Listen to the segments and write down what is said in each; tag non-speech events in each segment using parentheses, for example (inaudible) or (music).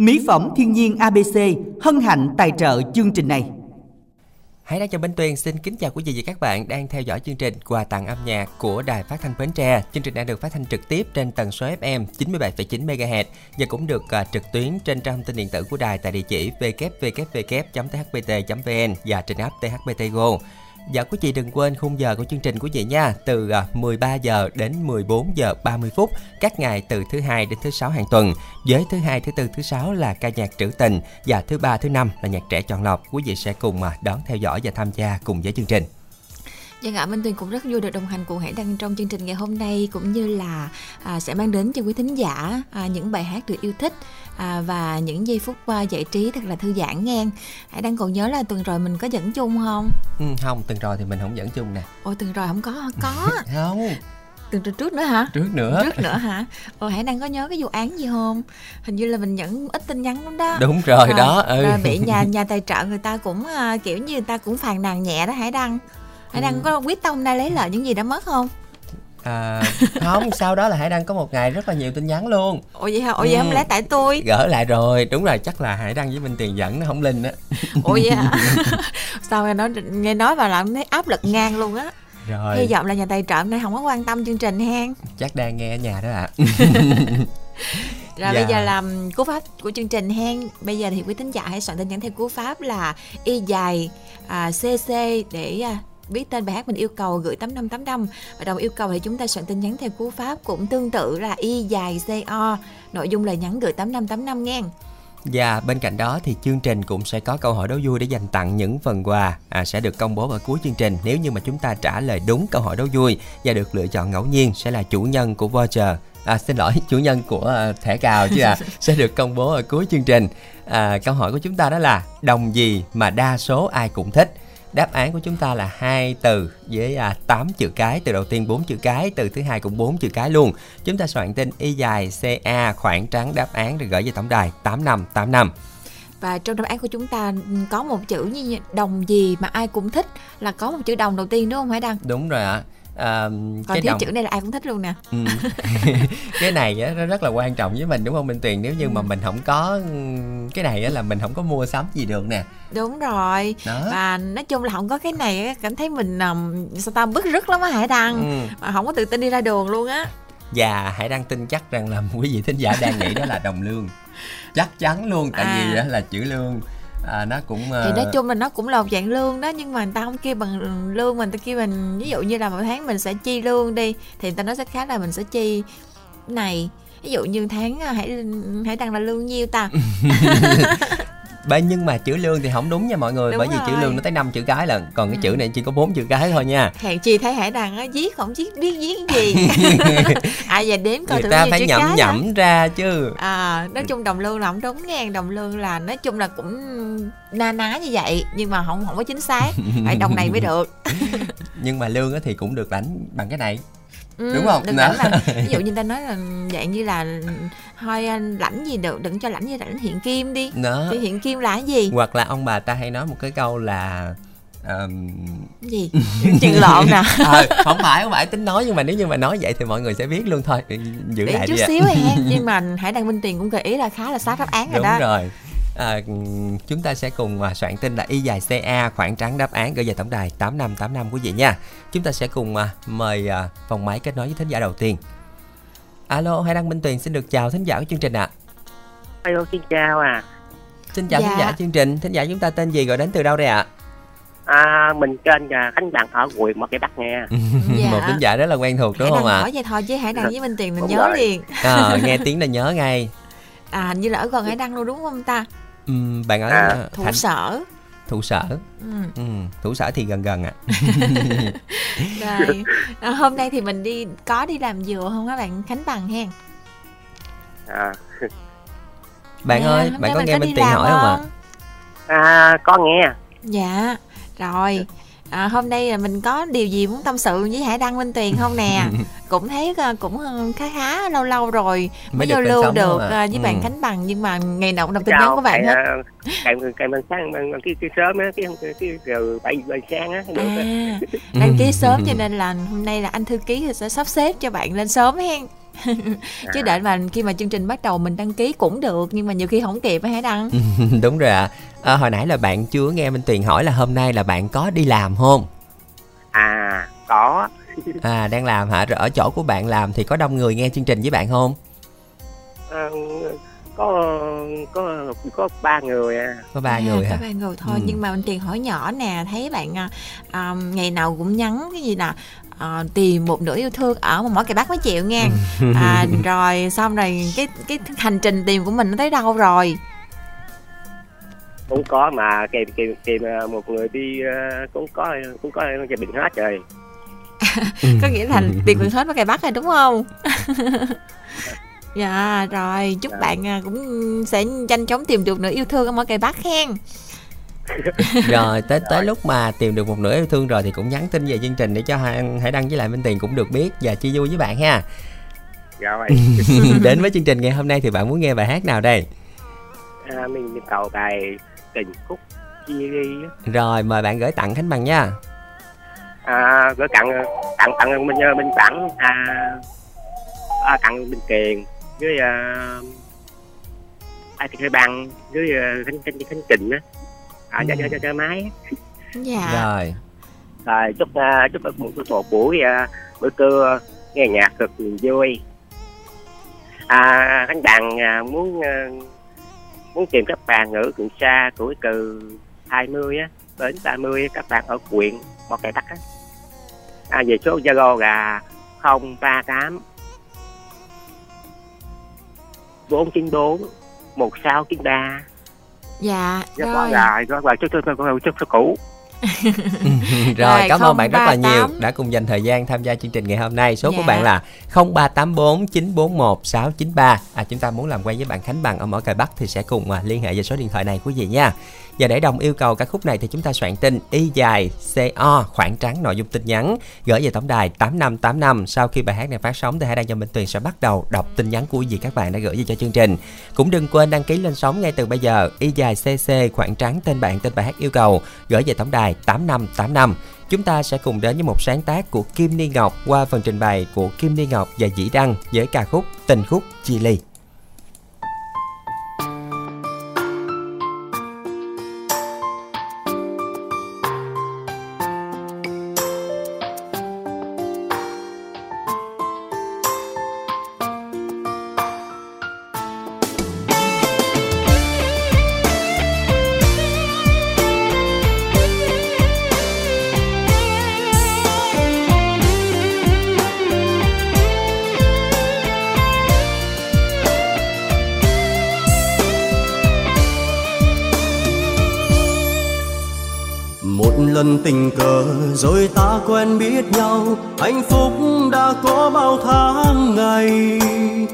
Mỹ phẩm thiên nhiên ABC hân hạnh tài trợ chương trình này. Hãy đã cho Bến Tuyền xin kính chào quý vị và các bạn đang theo dõi chương trình quà tặng âm nhạc của Đài Phát thanh Bến Tre. Chương trình đang được phát thanh trực tiếp trên tần số FM 97,9 MHz và cũng được à, trực tuyến trên trang thông tin điện tử của đài tại địa chỉ www.thbt.vn và trên app THBT Go. Và quý vị đừng quên khung giờ của chương trình của chị nha, từ à, 13 giờ đến 14 giờ 30 phút các ngày từ thứ hai đến thứ sáu hàng tuần. Với thứ hai, thứ tư, thứ sáu là ca nhạc trữ tình và thứ ba, thứ năm là nhạc trẻ chọn lọc. Quý vị sẽ cùng à, đón theo dõi và tham gia cùng với chương trình. Dân ạ, Minh Tuyền cũng rất vui được đồng hành cùng Hải Đăng trong chương trình ngày hôm nay cũng như là à, sẽ mang đến cho quý thính giả à, những bài hát được yêu thích à, và những giây phút qua giải trí thật là thư giãn nghe. Hải Đăng còn nhớ là tuần rồi mình có dẫn chung không? Ừ, không, tuần rồi thì mình không dẫn chung nè. Ôi tuần rồi không có Có. (laughs) không tuần trước nữa hả trước nữa trước nữa hả ồ hải đang có nhớ cái vụ án gì không hình như là mình nhận ít tin nhắn lắm đó đúng rồi à, đó ừ. rồi bị nhà (laughs) nhà tài trợ người ta cũng uh, kiểu như người ta cũng phàn nàn nhẹ đó hải đăng hải đăng ừ. có quyết tâm nay lấy lại những gì đã mất không? À, không sau đó là hải đăng có một ngày rất là nhiều tin nhắn luôn. Ồ vậy hả? Ồ vậy ừ. không lẽ tại tôi? Gỡ lại rồi. Đúng rồi chắc là hải đăng với minh tiền dẫn nó không linh á. (laughs) Ồ vậy hả? (laughs) Sao nghe nói nghe nói và làm thấy áp lực ngang luôn á. Rồi. Hy vọng là nhà tài trợ này không có quan tâm chương trình hen. Chắc đang nghe ở nhà đó ạ. À. (laughs) rồi dạ. bây giờ làm cú pháp của chương trình hen. Bây giờ thì quý thính giả hãy soạn tin nhắn theo cú pháp là y dài à, cc để à, viết tên bài hát mình yêu cầu gửi 8585 và đồng yêu cầu thì chúng ta soạn tin nhắn theo cú pháp cũng tương tự là y dài co nội dung lời nhắn gửi 8585 nghe. Và bên cạnh đó thì chương trình cũng sẽ có câu hỏi đố vui để dành tặng những phần quà à, sẽ được công bố vào cuối chương trình. Nếu như mà chúng ta trả lời đúng câu hỏi đố vui và được lựa chọn ngẫu nhiên sẽ là chủ nhân của voucher. À, xin lỗi chủ nhân của uh, thẻ cào chứ à. (laughs) Sẽ được công bố ở cuối chương trình. À, câu hỏi của chúng ta đó là đồng gì mà đa số ai cũng thích Đáp án của chúng ta là hai từ với à, 8 chữ cái, từ đầu tiên 4 chữ cái, từ thứ hai cũng 4 chữ cái luôn. Chúng ta soạn tin y dài CA khoảng trắng đáp án rồi gửi về tổng đài 8585 và trong đáp án của chúng ta có một chữ như đồng gì mà ai cũng thích là có một chữ đồng đầu tiên đúng không Hải Đăng? Đúng rồi ạ. À còn cái thiếu đồng... chữ này là ai cũng thích luôn nè ừ. (laughs) cái này á, nó rất là quan trọng với mình đúng không minh tuyền nếu như ừ. mà mình không có cái này á, là mình không có mua sắm gì được nè đúng rồi Đó. và nói chung là không có cái này cảm thấy mình um, sao ta bức rứt lắm á hải đăng ừ. mà không có tự tin đi ra đường luôn á và hãy đăng tin chắc rằng là quý vị thính giả đang nghĩ đó là đồng lương chắc chắn luôn tại à. vì đó là chữ lương à, nó cũng uh... thì nói chung là nó cũng là một dạng lương đó nhưng mà người ta không kêu bằng lương mình ta kêu mình ví dụ như là mỗi tháng mình sẽ chi lương đi thì người ta nói sẽ khác là mình sẽ chi này. Ví dụ như tháng à, hãy hãy đăng là lương nhiêu ta (laughs) (laughs) bởi nhưng mà chữ lương thì không đúng nha mọi người đúng bởi vì chữ lương nó tới 5 chữ cái lần còn cái ừ. chữ này chỉ có bốn chữ cái thôi nha. Hèn chi thấy hải đăng á viết không biết biết viết gì. Ai (laughs) à, giờ đếm coi người ta phải nhẩm nhẩm hả? ra chứ. À nói chung đồng lương là không đúng nghe đồng lương là nói chung là cũng na ná như vậy nhưng mà không không có chính xác. Phải đồng này mới được. (laughs) Nhưng mà lương thì cũng được lãnh bằng cái này ừ, đúng không? đừng lãnh là (laughs) ví dụ như ta nói là dạng như là thôi lãnh gì được đừng cho lãnh như lãnh hiện kim đi. Đó. thì hiện kim là cái gì? Hoặc là ông bà ta hay nói một cái câu là um... gì? (laughs) Chuyện lộn nè à, (laughs) không phải không phải tính nói nhưng mà nếu như mà nói vậy thì mọi người sẽ biết luôn thôi. Giữ Để lại chút đi xíu ha nhưng mà hải đăng minh tiền cũng gợi ý là khá là sát đáp án rồi đúng đó. rồi à, chúng ta sẽ cùng à, soạn tin là y dài ca khoảng trắng đáp án gửi về tổng đài tám năm tám năm quý vị nha chúng ta sẽ cùng à, mời à, phòng máy kết nối với thính giả đầu tiên alo hai đăng minh tuyền xin được chào thính giả của chương trình ạ à. alo xin chào à xin chào dạ. thính giả chương trình thính giả chúng ta tên gì gọi đến từ đâu đây ạ à? à mình trên là khánh bằng ở huyện một cái bắc nghe (laughs) dạ. một thính giả rất là quen thuộc đúng không ạ à? hỏi vậy thôi chứ hãy đăng với minh tiền mình đúng nhớ rồi. liền à, nghe tiếng là nhớ ngay à hình như là ở gần hải đăng luôn đúng không ta ừ, bạn ở à. thủ Thành... sở thủ sở ừ. Ừ, thủ sở thì gần gần ạ à. (laughs) rồi à, hôm nay thì mình đi có đi làm dừa không các bạn khánh bằng hen à. (laughs) bạn à, ơi bạn có nghe bên tiền hỏi không ạ à? à có nghe dạ rồi à, hôm nay là mình có điều gì muốn tâm sự với hải đăng minh tuyền không nè? (laughs) Cũng thấy ờ, cũng ờ, khá khá lâu lâu rồi mới giao lưu được à. với ừ. bạn khánh bằng. Nhưng mà ngày nào cũng đọc tin nhắn của bạn hết. cài cài bằng sáng bằng cái cái sớm á cái cái giờ bảy giờ sáng á à, (laughs) đăng ký sớm (laughs) cho nên là hôm nay là anh thư ký sẽ sắp xếp cho bạn lên sớm hen. Chứ đợi mà khi mà chương trình bắt đầu mình đăng ký cũng được nhưng mà nhiều khi không kịp hả đăng. Đúng rồi ạ. à. À, hồi nãy là bạn chưa nghe minh tuyền hỏi là hôm nay là bạn có đi làm không? À có. (laughs) À đang làm hả? Rồi ở chỗ của bạn làm thì có đông người nghe chương trình với bạn không? À, có có có ba người à. Có ba à, người hả? có ba người thôi. Ừ. nhưng mà anh tiền hỏi nhỏ nè thấy bạn à, à, ngày nào cũng nhắn cái gì nè à, tìm một nửa yêu thương ở một mỏ cây bắc mới chịu nha à, rồi xong rồi cái cái hành trình tìm của mình nó tới đâu rồi cũng có mà kìm kìm kìm một người đi cũng có cũng có gia đình hết rồi. (laughs) Có nghĩa là (laughs) tìm được hết mỏ cây bắc rồi đúng không? (laughs) Dạ rồi chúc dạ. bạn à, cũng sẽ nhanh chóng tìm được nửa yêu thương ở mỗi cây bắc hen. Rồi tới tới lúc mà tìm được một nửa yêu thương rồi thì cũng nhắn tin về chương trình để cho hãy đăng với lại minh tiền cũng được biết và chia vui với bạn ha. Rồi đến với chương trình ngày hôm nay thì bạn muốn nghe bài hát nào đây? À, mình yêu cầu bài tình khúc chia đi rồi mời bạn gửi tặng khánh bằng nha. À, gửi tặng tặng tặng mình mình tặng à, à tặng minh tiền với uh, ai thì hơi bằng với uh, khánh khánh khánh kình á. À, cho, cho cho cho máy. Dạ. Rồi. Rồi chúc uh, chúc một, một buổi uh, bữa trưa nghe nhạc cực vui. À khánh đàn uh, muốn uh, muốn tìm các bạn ngữ từ xa tuổi từ 20 á đến 30 các bạn ở quyện một cải tắc á. À, về số zalo là 038 494 1693 dạ rồi. rồi rồi rồi chút chút chút chút cũ (laughs) (laughs) rồi, rồi cảm ơn bạn rất là nhiều đã cùng dành thời gian tham gia chương trình ngày hôm nay. Số dạ. của bạn là 0384 941 693 à chúng ta muốn làm quen với bạn Khánh Bằng ở mỗi cài Bắc thì sẽ cùng à, liên hệ về số điện thoại này quý vị nha và để đồng yêu cầu ca khúc này thì chúng ta soạn tin y dài co khoảng trắng nội dung tin nhắn, gửi về tổng đài 8585 sau khi bài hát này phát sóng thì hãy đăng cho Minh Tuyền sẽ bắt đầu đọc tin nhắn của quý vị các bạn đã gửi về cho chương trình. Cũng đừng quên đăng ký lên sóng ngay từ bây giờ. Y dài cc khoảng trắng tên bạn, tên bài hát yêu cầu, gửi về tổng đài 8585 chúng ta sẽ cùng đến với một sáng tác của Kim Ni Ngọc qua phần trình bày của Kim Ni Ngọc và Dĩ Đăng với ca khúc Tình khúc Chi Ly. Rồi ta quen biết nhau hạnh phúc đã có bao tháng ngày.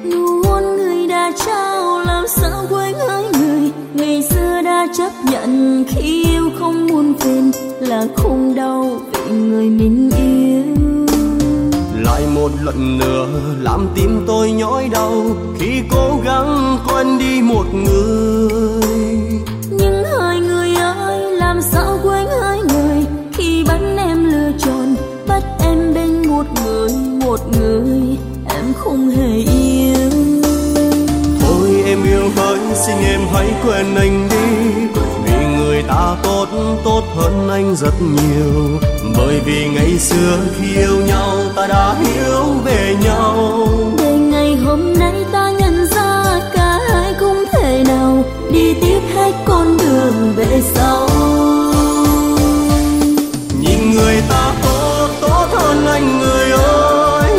Nụ hôn người đã trao làm sao quên hỡi người? Ngày xưa đã chấp nhận khi yêu không muốn quên là không đau vì người mình yêu. Lại một lần nữa làm tim tôi nhói đau khi cố gắng quên đi một người xin em hãy quên anh đi. Vì người ta tốt tốt hơn anh rất nhiều. Bởi vì ngày xưa khi yêu nhau ta đã hiểu về nhau. Để ngày hôm nay ta nhận ra cả hai không thể nào. Đi tiếp hết con đường về sau. Nhìn người ta tốt tốt hơn anh người ơi.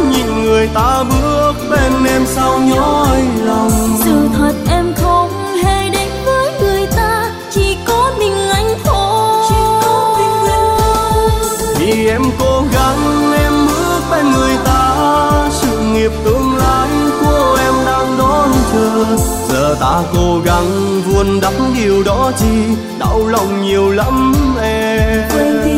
Người ta bước ta cố gắng vun đắp điều đó chi? Đau lòng nhiều lắm em. Quên đi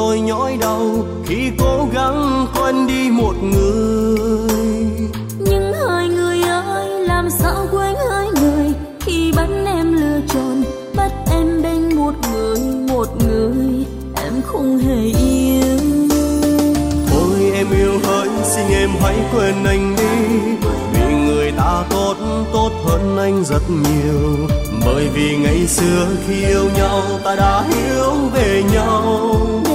tôi nhói đau khi cố gắng quên đi một người. Nhưng hai người ơi làm sao quên hai người? Khi bắt em lựa chọn bắt em bên một người một người em không hề yêu. Thôi em yêu hỡi xin em hãy quên anh đi. Vì người ta tốt tốt hơn anh rất nhiều. Bởi vì ngày xưa khi yêu nhau ta đã hiểu về nhau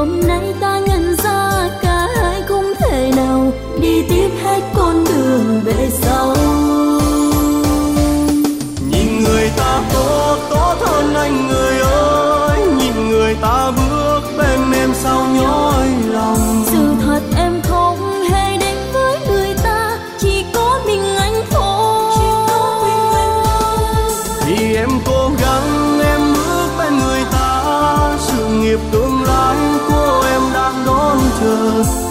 hôm nay ta nhận ra cả hai không thể nào đi tiếp hết con đường về sau.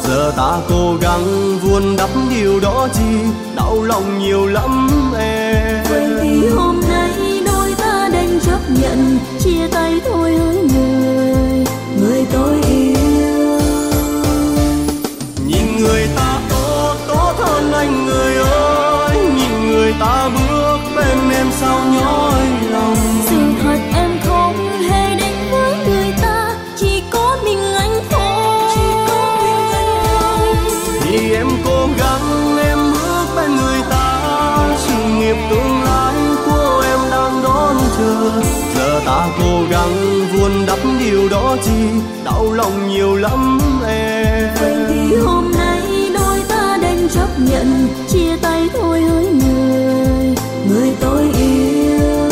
Giờ ta cố gắng vun đắp điều đó chi, đau lòng nhiều lắm em. Vậy thì hôm nay đôi ta đành chấp nhận, chia tay thôi hỡi người. Người tôi điều đó chi? Đau lòng nhiều lắm em. Vậy thì hôm nay đôi ta đành chấp nhận chia tay thôi hỡi người người tôi yêu.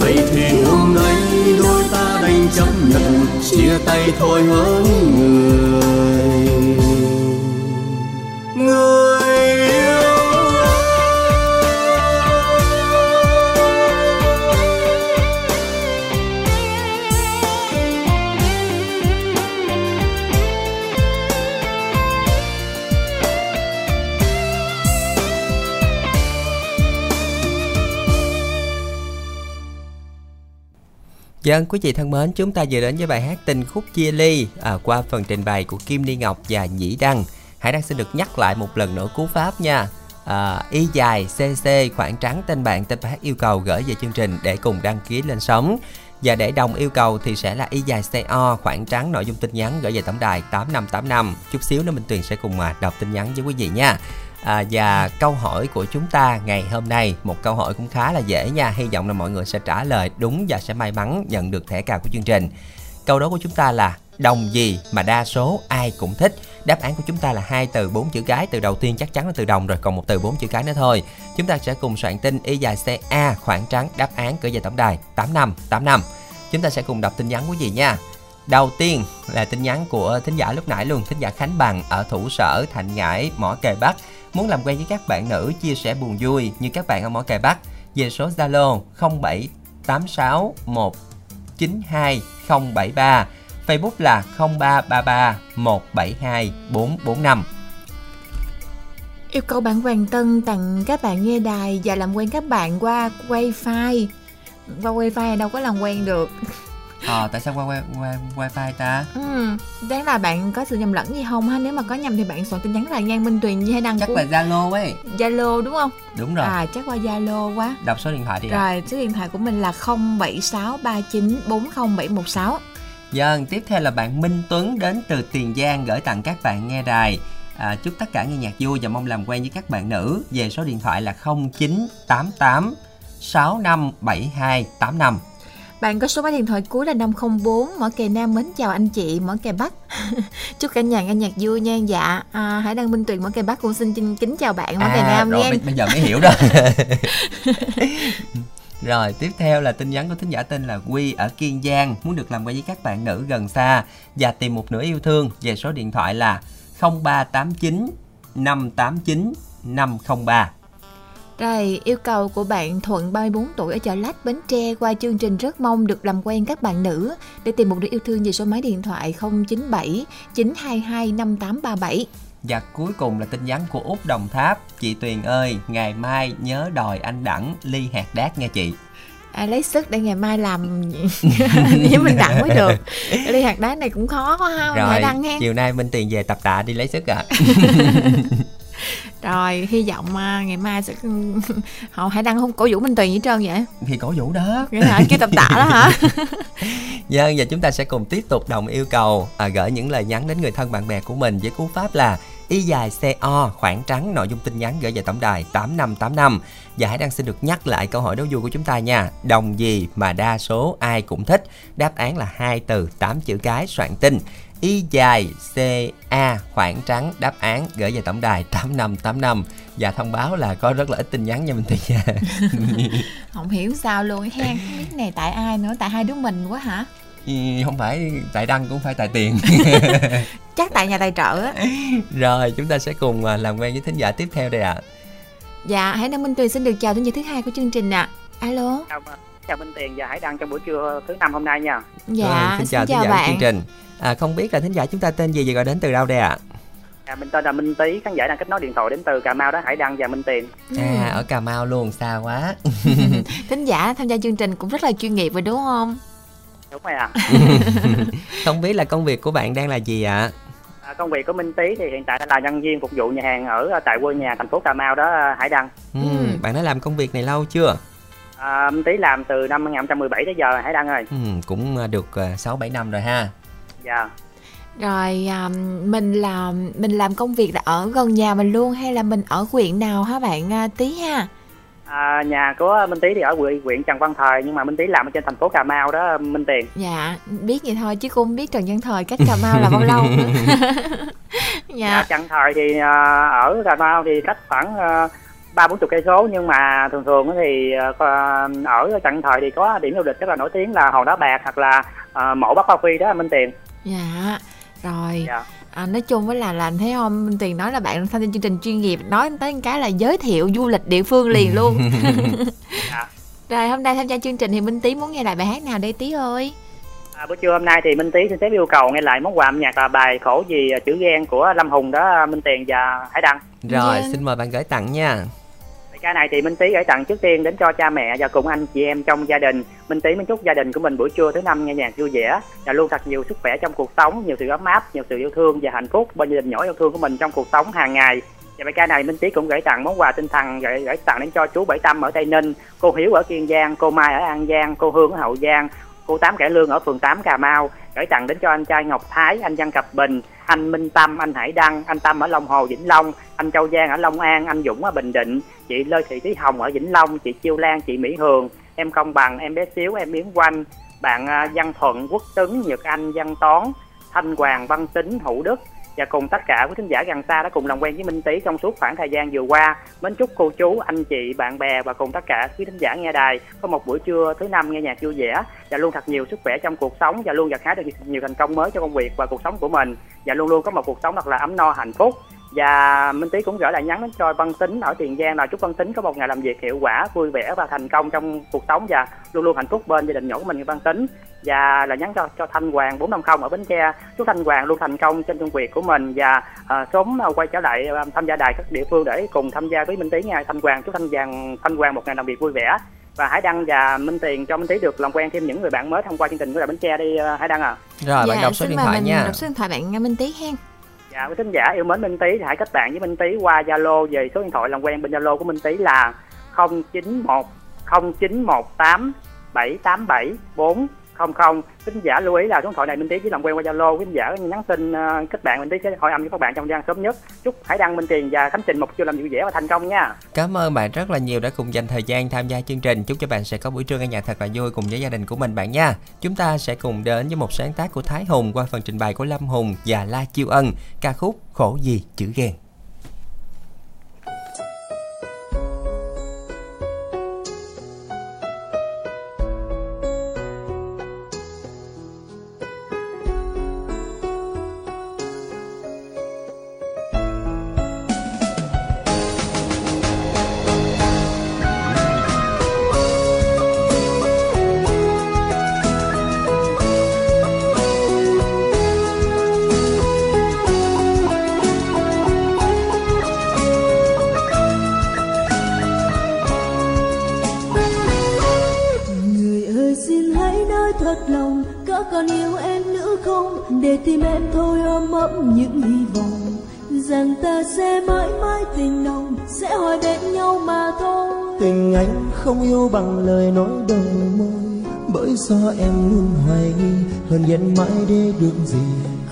Vậy thì hôm nay đôi ta đành chấp nhận chia tay thôi hỡi người người Dân quý vị thân mến, chúng ta vừa đến với bài hát Tình khúc chia ly à, qua phần trình bày của Kim Ni Ngọc và Nhĩ Đăng. hãy Đăng xin được nhắc lại một lần nữa cú pháp nha. À, y dài CC khoảng trắng tên bạn tên bài hát yêu cầu gửi về chương trình để cùng đăng ký lên sóng. Và để đồng yêu cầu thì sẽ là y dài CO khoảng trắng nội dung tin nhắn gửi về tổng đài 8585. Chút xíu nữa Minh Tuyền sẽ cùng mà đọc tin nhắn với quý vị nha. À, và câu hỏi của chúng ta ngày hôm nay một câu hỏi cũng khá là dễ nha. Hy vọng là mọi người sẽ trả lời đúng và sẽ may mắn nhận được thẻ cào của chương trình. Câu đố của chúng ta là đồng gì mà đa số ai cũng thích? Đáp án của chúng ta là hai từ bốn chữ cái từ đầu tiên chắc chắn là từ đồng rồi còn một từ bốn chữ cái nữa thôi. Chúng ta sẽ cùng soạn tin y dài ca khoảng trắng đáp án gửi về tổng đài tám năm tám năm. Chúng ta sẽ cùng đọc tin nhắn quý vị nha. Đầu tiên là tin nhắn của thính giả lúc nãy luôn, thính giả Khánh Bằng ở thủ sở Thạnh Ngãi, Mỏ kề Bắc muốn làm quen với các bạn nữ, chia sẻ buồn vui như các bạn ở Mỏ cài Bắc về số Zalo 0786192073 Facebook là 0333 172 445 Yêu cầu bạn Hoàng Tân tặng các bạn nghe đài và làm quen các bạn qua wifi Qua wifi đâu có làm quen được. Ờ, tại sao qua, qua, qua wifi ta? Ừ, đáng là bạn có sự nhầm lẫn gì không ha? Nếu mà có nhầm thì bạn soạn tin nhắn là Nhan Minh Tuyền như hay đăng Chắc là Zalo ấy. Zalo đúng không? Đúng rồi. À, chắc qua Zalo quá. Đọc số điện thoại đi ạ. Rồi, số điện thoại của mình là 0763940716. Dân, tiếp theo là bạn Minh Tuấn đến từ Tiền Giang gửi tặng các bạn nghe đài. À, chúc tất cả nghe nhạc vui và mong làm quen với các bạn nữ. Về số điện thoại là 0988 657285. Bạn có số máy điện thoại cuối là 504 Mỏ kè Nam mến chào anh chị Mỏ kè Bắc. (laughs) Chúc cả nhà nghe nhạc vui nha. Dạ à, Hải Đăng Minh Tuyền Mỏ kè Bắc cũng xin kính, kính chào bạn Mỏ à, kè Nam rồi, nghe bây, giờ mới hiểu rồi. (laughs) Rồi tiếp theo là tin nhắn của thính giả tên là Quy ở Kiên Giang Muốn được làm quen với các bạn nữ gần xa Và tìm một nửa yêu thương. Về số điện thoại là 0389 589 503 Rồi, yêu cầu của bạn Thuận 34 tuổi ở chợ Lách, Bến Tre qua chương trình rất mong được làm quen các bạn nữ để tìm một đứa yêu thương về số máy điện thoại 097 922 5837. Và cuối cùng là tin nhắn của Út Đồng Tháp Chị Tuyền ơi, ngày mai nhớ đòi anh Đẳng ly hạt đát nha chị à, lấy sức để ngày mai làm (laughs) với mình đặng mới được đi hạt đá này cũng khó quá ha rồi đăng chiều nay minh tiền về tập tạ đi lấy sức ạ à. (laughs) (laughs) rồi hy vọng uh, ngày mai sẽ họ (laughs) hãy đăng không cổ vũ minh tuyền gì trơn vậy? Thì cổ vũ đó. Cái hả? Cái tập tạ đó hả? (laughs) Vâng, và chúng ta sẽ cùng tiếp tục đồng yêu cầu à, gửi những lời nhắn đến người thân bạn bè của mình với cú pháp là y dài co khoảng trắng nội dung tin nhắn gửi về tổng đài 8585 và hãy đăng xin được nhắc lại câu hỏi đố vui của chúng ta nha. Đồng gì mà đa số ai cũng thích? Đáp án là hai từ 8 chữ cái soạn tin y dài ca khoảng trắng đáp án gửi về tổng đài 8585 và thông báo là có rất là ít tin nhắn nha mình thì nha. (laughs) Không hiểu sao luôn ha không biết này tại ai nữa tại hai đứa mình quá hả? Không phải tại đăng cũng phải tại tiền. (laughs) Chắc tại nhà tài trợ á. (laughs) Rồi chúng ta sẽ cùng à, làm quen với thính giả tiếp theo đây ạ. À. dạ hãy đăng minh tuyền xin được chào thính giả thứ hai của chương trình ạ. À. alo. Chào, chào minh tuyền và hãy đăng trong buổi trưa thứ năm hôm nay nha. Dạ rồi, xin chào, xin chào thính giả bạn. chương trình à, không biết là thính giả chúng ta tên gì và gọi đến từ đâu đây ạ à? À, mình tên là Minh Tý, khán giả đang kết nối điện thoại đến từ Cà Mau đó, Hải Đăng và Minh Tiền. À, ở Cà Mau luôn, xa quá. (laughs) Thính giả tham gia chương trình cũng rất là chuyên nghiệp rồi đúng không? Đúng rồi ạ. À. (laughs) không biết là công việc của bạn đang là gì ạ? À, công việc của Minh Tý thì hiện tại là nhân viên phục vụ nhà hàng ở tại quê nhà thành phố Cà Mau đó, Hải Đăng. Ừ, ừ. Bạn đã làm công việc này lâu chưa? À, Minh Tý làm từ năm 2017 tới giờ, Hải Đăng ơi. Ừ, cũng được 6-7 năm rồi ha. Dạ rồi à, mình làm mình làm công việc là ở gần nhà mình luôn hay là mình ở huyện nào hả bạn à, tí ha À, nhà của Minh Tý thì ở huyện huyện Trần Văn Thời nhưng mà Minh Tý làm ở trên thành phố Cà Mau đó Minh Tiền. Dạ, biết vậy thôi chứ cũng không biết Trần Văn Thời cách Cà Mau là bao lâu (laughs) dạ. dạ. Trần Thời thì uh, ở Cà Mau thì cách khoảng ba bốn chục cây số nhưng mà thường thường thì uh, ở Trần Thời thì có điểm du lịch rất là nổi tiếng là hòn đá bạc hoặc là mộ Bắc Pha Phi đó Minh Tiền. Dạ rồi dạ. à, nói chung với là làm thấy không minh tiền nói là bạn tham gia chương trình chuyên nghiệp nói tới cái là giới thiệu du lịch địa phương liền luôn (laughs) dạ. (laughs) rồi hôm nay tham gia chương trình thì minh tý muốn nghe lại bài hát nào đây tí ơi À, buổi trưa hôm nay thì Minh Tý xin phép yêu cầu nghe lại món quà âm nhạc là bài khổ gì chữ ghen của Lâm Hùng đó Minh Tiền và Hải Đăng. Rồi, yeah. xin mời bạn gửi tặng nha ca này thì Minh Tý gửi tặng trước tiên đến cho cha mẹ và cùng anh chị em trong gia đình. Minh Tý mình chúc gia đình của mình buổi trưa thứ năm nghe nhạc vui vẻ và luôn thật nhiều sức khỏe trong cuộc sống, nhiều sự ấm áp, nhiều sự yêu thương và hạnh phúc bên gia đình nhỏ yêu thương của mình trong cuộc sống hàng ngày. Và bài ca này Minh Tý cũng gửi tặng món quà tinh thần gửi, gửi tặng đến cho chú Bảy Tâm ở Tây Ninh, cô Hiếu ở Kiên Giang, cô Mai ở An Giang, cô Hương ở Hậu Giang, cô Tám Cải Lương ở phường 8 Cà Mau gửi tặng đến cho anh trai Ngọc Thái, anh Văn Cập Bình, anh Minh Tâm, anh Hải Đăng, anh Tâm ở Long Hồ, Vĩnh Long, anh Châu Giang ở Long An, anh Dũng ở Bình Định, chị Lê Thị Thúy Hồng ở Vĩnh Long, chị Chiêu Lan, chị Mỹ Hường, em Công Bằng, em Bé Xíu, em Yến Quanh, bạn à, Văn Thuận, Quốc Tấn, Nhật Anh, Văn Toán, Thanh Hoàng, Văn Tính, Hữu Đức, và cùng tất cả quý thính giả gần xa đã cùng làm quen với Minh Tý trong suốt khoảng thời gian vừa qua. Mến chúc cô chú, anh chị, bạn bè và cùng tất cả quý thính giả nghe đài có một buổi trưa thứ năm nghe nhạc vui vẻ. Và luôn thật nhiều sức khỏe trong cuộc sống và luôn gặt hái được nhiều thành công mới cho công việc và cuộc sống của mình. Và luôn luôn có một cuộc sống thật là ấm no hạnh phúc và Minh Tý cũng gửi lại nhắn đến cho Văn Tính ở Tiền Giang là chúc Văn Tính có một ngày làm việc hiệu quả, vui vẻ và thành công trong cuộc sống và luôn luôn hạnh phúc bên gia đình nhỏ của mình Văn Tính và là nhắn cho cho Thanh Hoàng 450 ở Bến Tre chúc Thanh Hoàng luôn thành công trên công việc của mình và uh, sớm uh, quay trở lại uh, tham gia đài các địa phương để cùng tham gia với Minh Tý nha Thanh Hoàng chúc Thanh Hoàng Thanh Hoàng một ngày làm việc vui vẻ và Hải Đăng và Minh Tiền cho Minh Tý được làm quen thêm những người bạn mới thông qua chương trình của Đài Bến Tre đi uh, Hải Đăng à. Rồi dạ, bạn đọc số điện thoại nha. Đọc số điện thoại bạn Minh Tý hen. Dạ, quý thính giả yêu mến Minh Tý thì hãy kết bạn với Minh Tý qua Zalo về số điện thoại làm quen bên Zalo của Minh Tý là 091 0918 787 4 không không. Khán giả lưu ý là số điện thoại này minh tiến chỉ làm quen qua zalo. Khán giả nhắn tin uh, kết bạn minh tiến sẽ hỏi âm với các bạn trong gian sớm nhất. Chúc hải đăng minh tiền và khánh trình một chương làm vui vẻ và thành công nha. Cảm ơn bạn rất là nhiều đã cùng dành thời gian tham gia chương trình. Chúc cho bạn sẽ có buổi trưa nghe nhạc thật là vui cùng với gia đình của mình bạn nha. Chúng ta sẽ cùng đến với một sáng tác của thái hùng qua phần trình bày của lâm hùng và la chiêu ân. Ca khúc khổ gì chữ ghen không yêu bằng lời nói đầu môi bởi do em luôn hoài nghi hơn ghen mãi để được gì.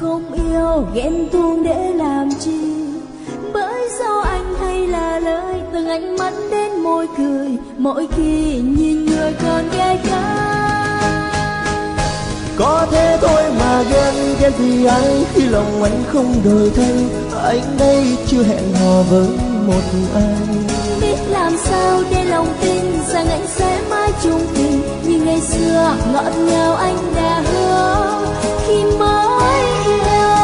Không yêu ghen tuông để làm chi? Bởi do anh hay là lời từng ánh mắt đến môi cười. Mỗi khi nhìn người còn ghé gắt. Có thế thôi mà ghen ghen vì ai? Khi lòng anh không đổi thay anh đây chưa hẹn hò với một ai. Biết làm sao để lòng tin rằng anh sẽ mãi chung tình như ngày xưa ngọt ngào anh đã hứa. Khi mới yêu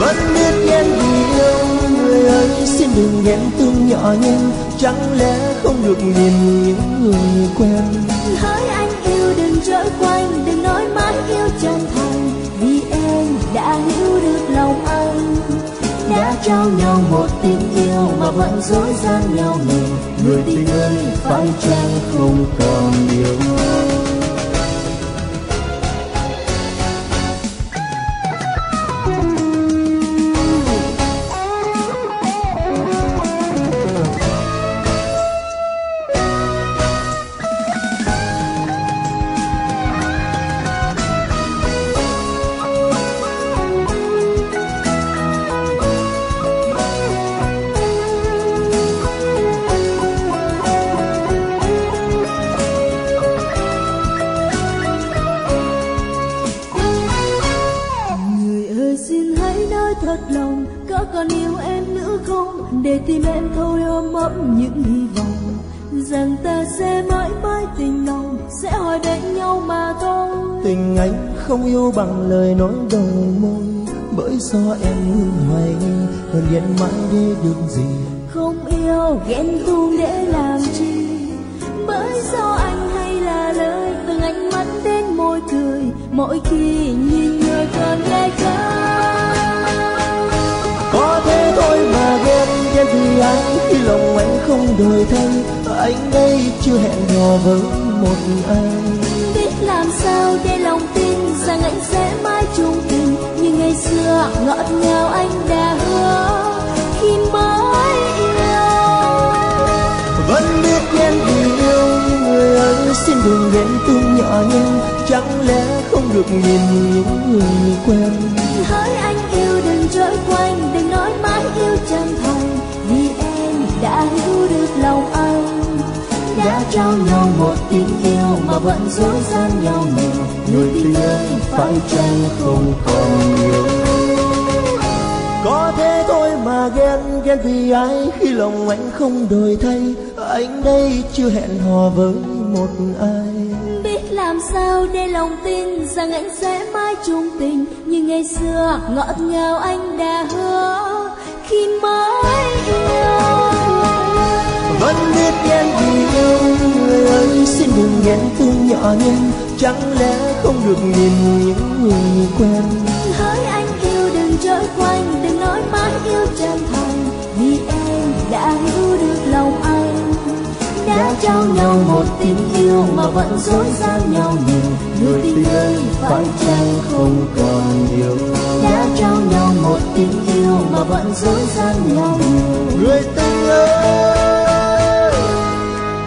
vẫn biết ghen vì yêu người ơi xin đừng ghen tương nhỏ nhân chẳng lẽ không được nhìn những người quen? Hỡi anh yêu đừng trôi quanh đừng nói mãi yêu chân thành. Vì em đã hiểu được lòng anh đã trao nhau một tình yêu mà vẫn dối gian nhau mình người tình ơi phải chăng không còn điều. Mãi để được gì. Không yêu ghen tuông để làm chi? Bởi do anh hay là lời từng ánh mắt đến môi cười mỗi khi nhìn người còn ghé gắt. Có thế thôi mà ghen ghen vì ai khi lòng anh không đổi thay anh đây chưa hẹn hò với một ai. Biết làm sao để lòng tin rằng anh sẽ mãi chung tình như ngày xưa ngọt ngào anh đã hứa khi mới yêu vẫn biết vì yêu nhưng người ơi xin đừng ghen tương nhỏ nhân chẳng lẽ không được nhìn những người quen? Hỡi anh yêu đừng trôi quanh. Đừng nói mãi yêu chân thành. Vì em đã hiểu được lòng anh. Đã trao nhau một tình yêu mà vẫn dối gian nhau. Nhiều người tình ơi phải chăng không còn yêu có thế thôi mà ghen ghen vì ai? Khi lòng anh không đổi thay anh đây chưa hẹn hò với một ai. Biết làm sao để lòng tin rằng anh sẽ mãi chung tình như ngày xưa ngọt ngào anh đã hứa. Khi mới yêu vẫn biết ghen vì yêu người ơi xin đừng ghen tương nhỏ nhân chẳng lẽ không được nhìn những người quen? Hỡi anh yêu đừng trôi quanh đã trao nhau một tình yêu mà vẫn dối gian nhau nhiều. Người tình ơi phải chăng không còn yêu đã trao nhau một tình yêu mà vẫn dối gian nhau nhiều. Người tình ơi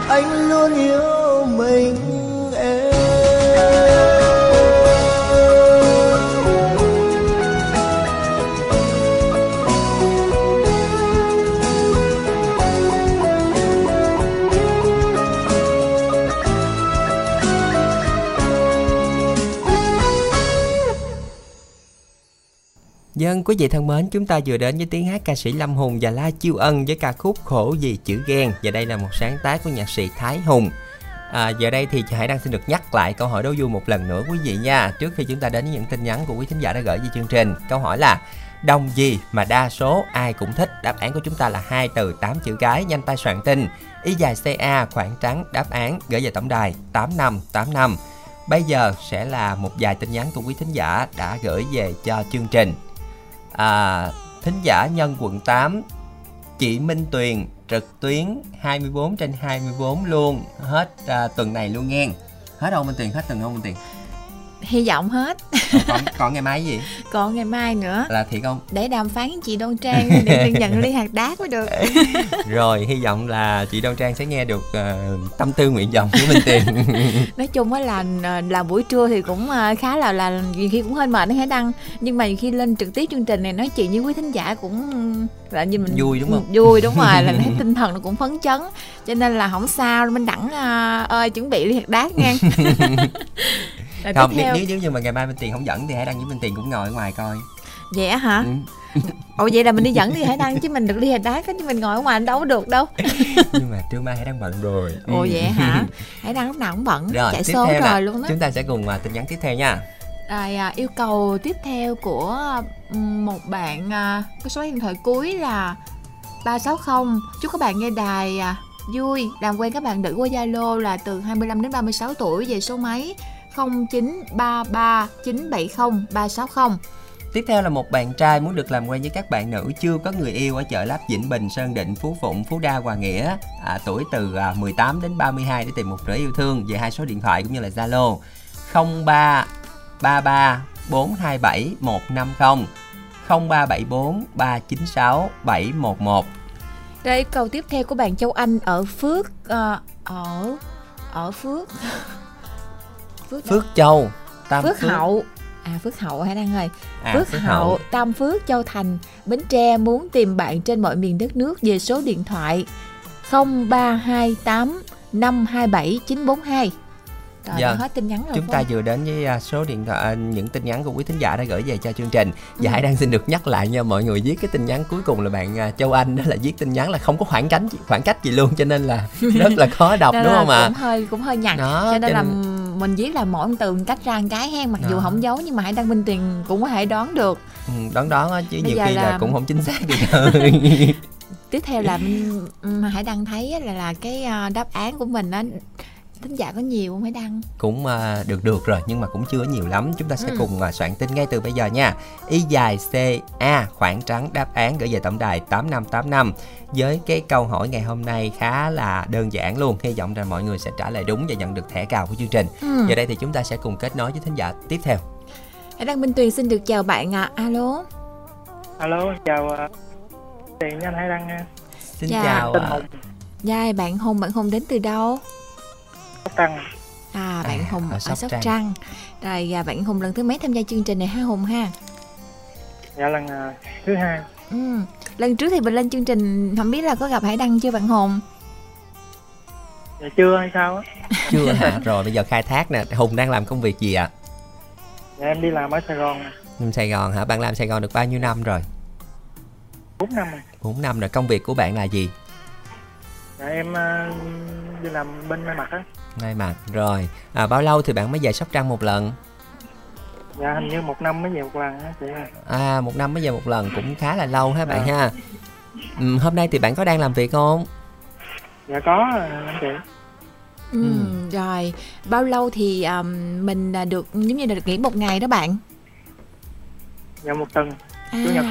anh luôn yêu Dân quý vị thân mến, chúng ta vừa đến với tiếng hát ca sĩ Lâm Hùng và La Chiêu Ân với ca khúc Khổ gì chữ ghen và đây là một sáng tác của nhạc sĩ Thái Hùng. À, giờ đây thì Hải đang xin được nhắc lại câu hỏi đố vui một lần nữa quý vị nha. Trước khi chúng ta đến với những tin nhắn của quý thính giả đã gửi về chương trình, câu hỏi là đồng gì mà đa số ai cũng thích? Đáp án của chúng ta là hai từ 8 chữ cái, nhanh tay soạn tin. Y dài CA khoảng trắng đáp án gửi về tổng đài 8585. Bây giờ sẽ là một vài tin nhắn của quý thính giả đã gửi về cho chương trình. À, thính giả nhân quận 8 chị Minh Tuyền trực tuyến 24 trên 24 luôn hết à, tuần này luôn nghe. Hết đâu Minh Tuyền hết tuần không Minh Tuyền hy vọng hết. Còn còn ngày mai gì? (laughs) Còn ngày mai nữa. Là thiệt không để đàm phán với chị Đoan Trang để được nhận ly hạt đá mới được. (laughs) Rồi hy vọng là chị Đoan Trang sẽ nghe được uh, tâm tư nguyện vọng của Minh Tiền. (laughs) Nói chung á là ờ, là buổi trưa thì cũng uh, khá là là nhiều khi cũng hơi mệt đấy hả đăng? Nhưng mà khi lên trực tiếp chương trình này nói chuyện với quý thính giả cũng là như mình vui đúng không? Vui đúng rồi là thấy tinh thần nó cũng phấn chấn. Cho nên là không sao minh đẳng uh, ơi chuẩn bị ly hạt đá nha Rồi không theo... nếu, nếu như mà ngày mai Minh Tiền không dẫn thì hãy đăng với Minh Tiền cũng ngồi ở ngoài coi. Vậy hả? Ừ. (laughs) ồ vậy là mình đi dẫn thì hãy đăng chứ mình được đi hạt đá chứ mình ngồi ở ngoài đâu có được đâu. (laughs) Nhưng mà trưa mai hãy đăng bận rồi. Ồ vậy hả? (laughs) Hãy đăng lúc nào cũng bận rồi, chạy số rồi luôn đó chúng ta sẽ cùng uh, tin nhắn tiếp theo nha. Rồi à, yêu cầu tiếp theo của một bạn à, có số điện thoại cuối là 360 chúc các bạn nghe đài à, vui. Làm quen các bạn nữ qua Zalo là từ 25 đến 36 tuổi về số máy 0933 970 360. Tiếp theo là một bạn trai muốn được làm quen với các bạn nữ chưa có người yêu ở chợ Láp Vĩnh Bình, Sơn Định, Phú Phụng, Phú Đa, Hòa Nghĩa, à, tuổi từ à, 18 đến 32 để tìm một nửa yêu thương về hai số điện thoại cũng như là Zalo 03 33 427 150 0374 396 711. Đây câu tiếp theo của bạn Châu Anh ở Phước uh, ở ở Phước Phước, Phước Châu Tam Phước, Phước. Hậu. À Phước Hậu hả Đăng ơi? À, Phước, Phước Hậu, Hậu Tam Phước Châu Thành Bến Tre muốn tìm bạn trên mọi miền đất nước về số điện thoại 0328 527 942 rồi dạ. hết tin nhắn rồi chúng ta vừa đến với à, số điện thoại à, những tin nhắn của quý thính giả đã gửi về cho chương trình và ừ. hãy đang xin được nhắc lại nha mọi người viết cái tin nhắn cuối cùng là bạn à, châu anh đó là viết tin nhắn là không có khoảng cách khoảng cách gì luôn cho nên là (laughs) rất là khó đọc đúng không ạ cũng hơi cũng hơi nhặt đó, cho nên cho là mình viết là mỗi từ cách ra một cái hen mặc đó. dù không giấu nhưng mà hãy đăng minh tiền cũng có thể đoán được ừ, đoán đoán á chứ Bây nhiều khi là... là cũng không chính xác được (laughs) (laughs) tiếp theo là hãy đăng thấy là là cái đáp án của mình á thính giả có nhiều không hãy đăng? Cũng uh, được được rồi nhưng mà cũng chưa nhiều lắm. Chúng ta sẽ ừ. cùng uh, soạn tin ngay từ bây giờ nha. Y dài c a khoảng trắng đáp án gửi về tổng đài tám năm tám năm với cái câu hỏi ngày hôm nay khá là đơn giản luôn. Hy vọng rằng mọi người sẽ trả lời đúng và nhận được thẻ cào của chương trình. Ừ. giờ đây thì chúng ta sẽ cùng kết nối với thính giả tiếp theo. Hãy đăng minh tuyền xin được chào bạn ạ à. alo. Alo chào uh, tiền anh hãy đăng nha. Xin dạ. chào uh, dạ bạn hùng bạn hùng đến từ đâu Sóc Trăng à bạn à, Hùng ở Sóc, ở Sóc Trăng. Trăng rồi à, bạn Hùng lần thứ mấy tham gia chương trình này ha Hùng ha dạ lần uh, thứ hai ừ. lần trước thì mình lên chương trình không biết là có gặp Hải Đăng chưa bạn Hùng dạ chưa hay sao á (laughs) chưa hả rồi bây giờ khai thác nè Hùng đang làm công việc gì ạ à? dạ em đi làm ở Sài Gòn Em Sài Gòn hả? Bạn làm Sài Gòn được bao nhiêu năm rồi? 4 năm rồi 4 năm rồi, công việc của bạn là gì? Dạ em uh, đi làm bên may mặc á may mặc rồi à, bao lâu thì bạn mới về sóc trăng một lần? Dạ hình như một năm mới về một lần á chị à một năm mới về một lần cũng khá là lâu ha bạn à. ha. Ừ, hôm nay thì bạn có đang làm việc không? Dạ có anh chị. Ừ, ừ. rồi. Bao lâu thì um, mình à, được giống như là được nghỉ một ngày đó bạn? Dạ một tuần à, chủ nhật.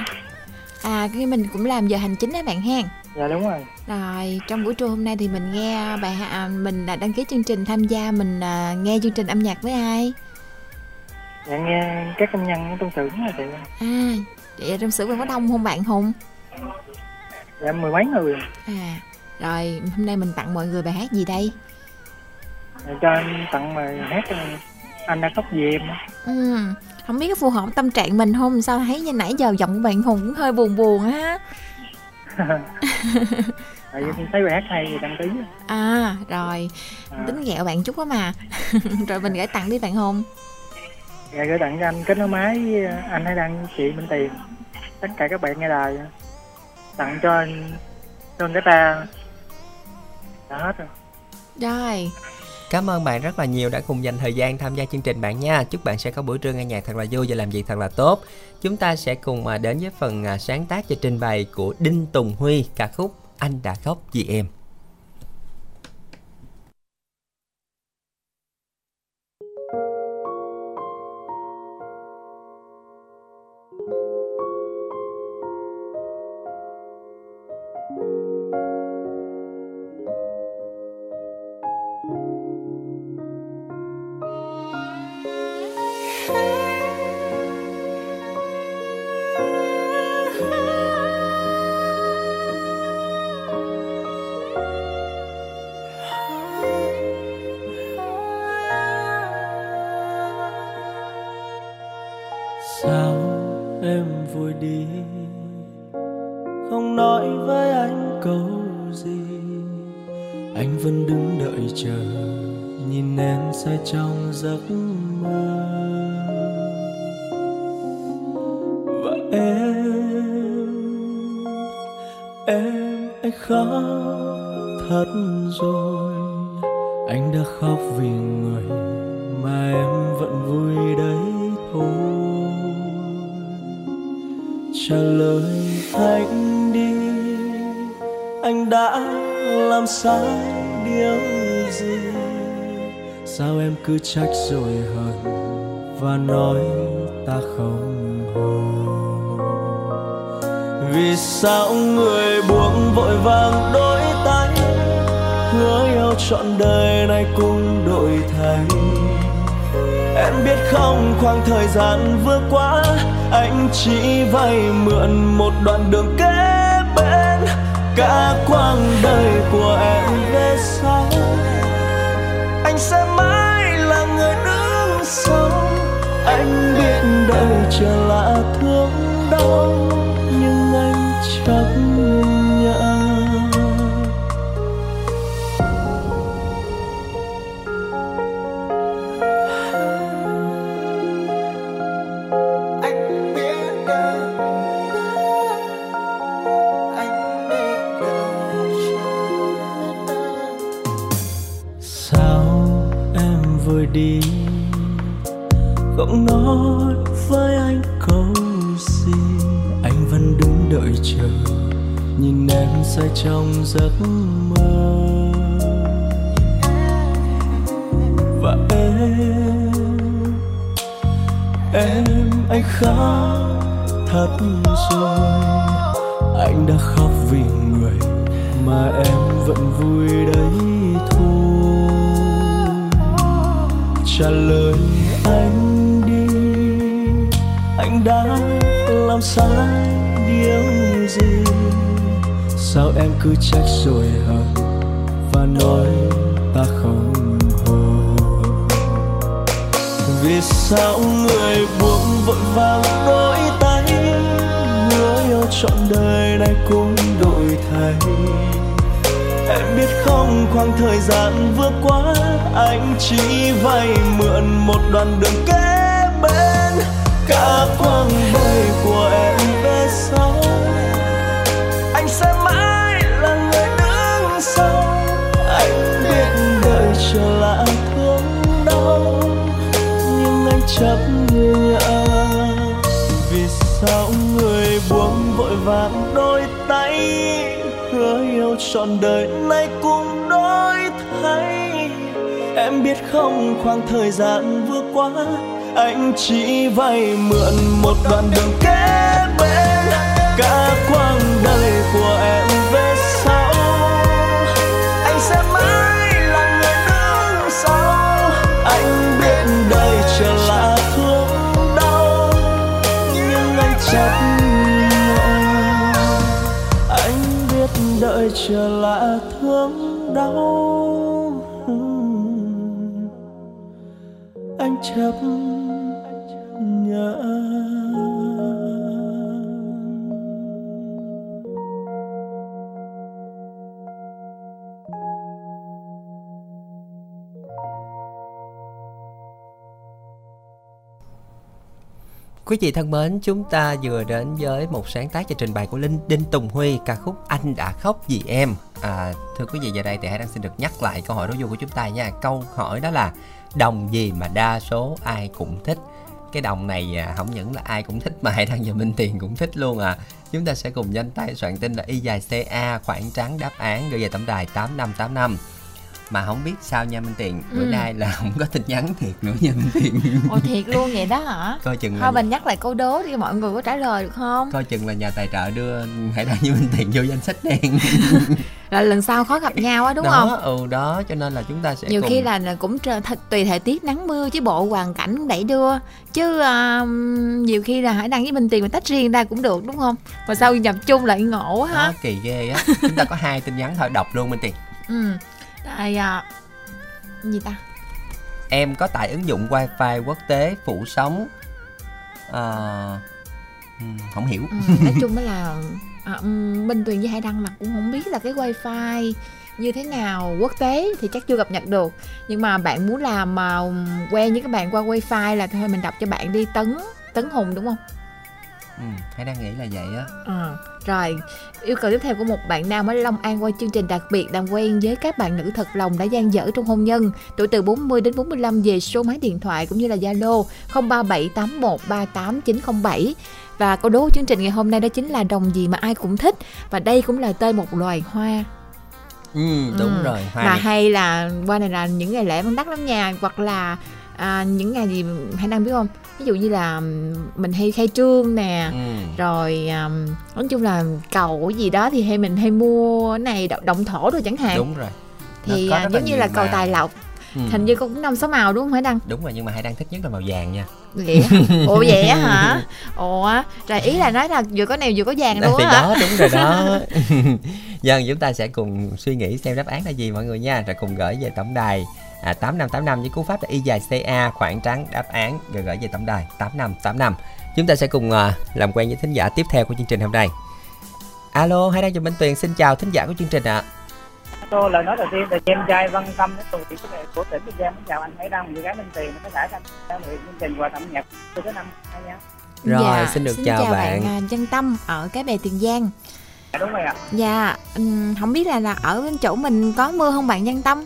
À cái mình cũng làm giờ hành chính đó bạn ha dạ đúng rồi. Rồi trong buổi trưa hôm nay thì mình nghe bài hát mình đã đăng ký chương trình tham gia mình à, nghe chương trình âm nhạc với ai? Dạ nghe các công nhân trong xưởng là chị à vậy trong xưởng có đông không bạn hùng? Dạ mười mấy người. À rồi hôm nay mình tặng mọi người bài hát gì đây? Dạ, cho anh tặng bài hát anh đã khóc vì em ừ không biết có phù hợp tâm trạng mình không? Sao thấy như nãy giờ giọng của bạn hùng cũng hơi buồn buồn á tại vì thấy bài hát hay thì đăng ký à rồi. À. tính ghẹo bạn chút á mà. (laughs) Rồi mình gửi tặng đi bạn hùng. Dạ gửi tặng cho anh kết nối máy anh hãy đăng chị minh tiền. Tất cả các bạn nghe đài. Tặng cho anh cho người ta. Đã hết rồi. Rồi Cảm ơn bạn rất là nhiều đã cùng dành thời gian tham gia chương trình bạn nha. Chúc bạn sẽ có buổi trưa nghe nhạc thật là vui và làm việc thật là tốt. Chúng ta sẽ cùng à, đến với phần à, sáng tác và trình bày của Đinh Tùng Huy, ca khúc Anh đã khóc vì em. Trách rồi hận và nói ta không hồn vì sao người buông vội vàng đôi tay hứa yêu trọn đời này cùng đổi thay? Em biết không, khoảng thời gian vừa qua, anh chỉ vay mượn một đoạn đường kế bên. Cả quãng đời của em về sau anh biết đời chờ là thương đau. Chờ nhìn em say trong giấc mơ. Và em em, anh khóc thật rồi. Anh đã khóc vì người mà em vẫn vui đấy thôi. Trả lời anh đi, anh đã làm sai điều gì? Sao em cứ trách rồi hận và nói ta không hồn. Vì sao người buông vội vàng đôi tay? Người yêu trọn đời này cũng đổi thay. Em biết không, khoảng thời gian vừa qua, anh chỉ vay mượn một đoạn đường kế bên. Cả quãng đời của em về sau. Chấp nhận vì sao người buông vội vàng đôi tay? Hứa yêu trọn đời nay cũng đổi thay. Em biết không, khoảng thời gian vừa qua, anh chỉ vay mượn một đoạn đường kế bên. Cả quãng đời của em về sau, anh sẽ mãi chờ lạ thương đau. Anh chấp Quý vị thân mến, chúng ta vừa đến với một sáng tác cho trình bày của Linh Đinh Tùng Huy ca khúc Anh đã khóc vì em. À, thưa quý vị giờ đây thì hãy đang xin được nhắc lại câu hỏi đối vui của chúng ta nha. Câu hỏi đó là đồng gì mà đa số ai cũng thích. Cái đồng này à, không những là ai cũng thích mà hãy đăng và Minh Tiền cũng thích luôn à. Chúng ta sẽ cùng nhanh tay soạn tin là y dài CA khoảng trắng đáp án gửi về tổng đài 8585 mà không biết sao nha Minh Tiền bữa Ừ. nay là (laughs) không có tin nhắn thiệt nữa nha Minh Tiền Ồ thiệt luôn vậy đó hả? coi chừng là Thôi mình nhắc lại câu đố đi mọi người có trả lời được không? coi chừng là nhà tài trợ đưa hãy đăng với Minh Tiền vô danh sách đen (laughs) Là lần sau khó gặp nhau á đúng đó, không? ừ đó cho nên là chúng ta sẽ Nhiều cùng khi là cũng trở- th- tùy thời tiết nắng mưa chứ bộ hoàn cảnh cũng đẩy đưa chứ à, nhiều khi là hãy đăng với Minh Tiền mà tách riêng ra cũng được đúng không? Mà sao nhập chung lại ngộ đó, ha? kỳ ghê á chúng ta có hai tin nhắn thôi đọc luôn Minh Tiền (laughs) Ừ. Đây à, gì ta? em có tải ứng dụng wifi quốc tế phủ sóng. Ừm, không hiểu. Ừ, nói chung (laughs) đó là à, Minh Tuyền với Hải Đăng là cũng không biết là cái wifi như thế nào. Quốc tế thì chắc chưa cập nhật được. Nhưng mà bạn muốn làm mà quen với các bạn qua wifi là thôi mình đọc cho bạn đi. Tấn tấn hùng đúng không ừ hay đang nghĩ là vậy á. À, rồi yêu cầu tiếp theo của một bạn nam ở Long An qua chương trình đặc biệt làm quen với các bạn nữ thật lòng đã gian dở trong hôn nhân. Tuổi từ 40 đến 45 về số máy điện thoại cũng như là Zalo 0378138907 và câu đố của chương trình ngày hôm nay đó chính là đồng gì mà ai cũng thích. Và đây cũng là tên một loài hoa. Ừ đúng ừ. rồi hoa mà này. hay là qua này là những ngày lễ vẫn đắt lắm nha. Hoặc là à, những ngày gì hay đang biết không? Ví dụ như là mình hay khai trương nè ừ. rồi um, nói chung là cầu gì đó thì hay mình hay mua cái này động thổ rồi chẳng hạn. Đúng rồi. Thì à, giống như là cầu tài lộc ừ. hình như cũng năm sáu màu đúng không hải đăng? Đúng rồi nhưng mà hải đăng thích nhất là màu vàng nha. Vậy ủa vậy á hả? (laughs) Ủa rồi ý là nói là vừa có nèo vừa có vàng luôn thì hả? đó đúng rồi đó. (laughs) Dân chúng ta sẽ cùng suy nghĩ xem đáp án là gì mọi người nha. Rồi cùng gửi về tổng đài à, 8585 với cú pháp là y dài CA khoảng trắng đáp án rồi gửi về tổng đài 8585 chúng ta sẽ cùng uh, làm quen với thính giả tiếp theo của chương trình hôm nay alo hay đang chào Minh Tuyền xin chào thính giả của chương trình ạ à. Tô lời nói đầu tiên là em trai Văn Tâm đến từ tỉnh của tỉnh Bình Giang chào anh Hải Đăng, người gái Minh Tiền với cả anh người chương trình quà tặng nhạc từ thứ năm hai nhá. Rồi dạ, xin được xin chào, chào bạn. bạn Dân Tâm ở cái bè Tiền Giang. Dạ đúng rồi ạ. Dạ, không biết là là ở bên chỗ mình có mưa không bạn Dân Tâm?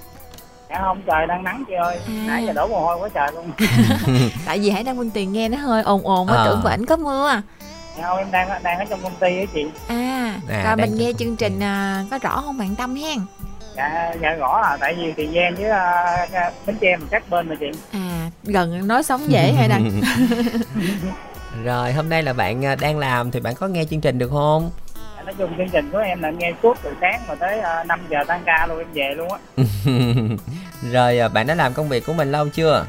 Dạ không, trời đang nắng chị ơi. À. Nãy giờ đổ mồ hôi quá trời luôn. (laughs) Tại vì Hải Đăng Minh Tiền nghe nó hơi ồn ồn quá à. tưởng vẫn có mưa. Dạ không, em đang đang ở trong công ty á chị. À, à rồi mình nghe chương trình à, có rõ không bạn Tâm hen? dạ dạ rõ à tại vì tiền giang với uh, bến tre mình cách bên mà chị à gần nói sống dễ hay đăng (laughs) rồi hôm nay là bạn à, đang làm thì bạn có nghe chương trình được không nói chung chương trình của em là nghe suốt từ sáng mà tới uh, à, 5 giờ tăng ca luôn em về luôn á. (laughs) Rồi bạn đã làm công việc của mình lâu chưa?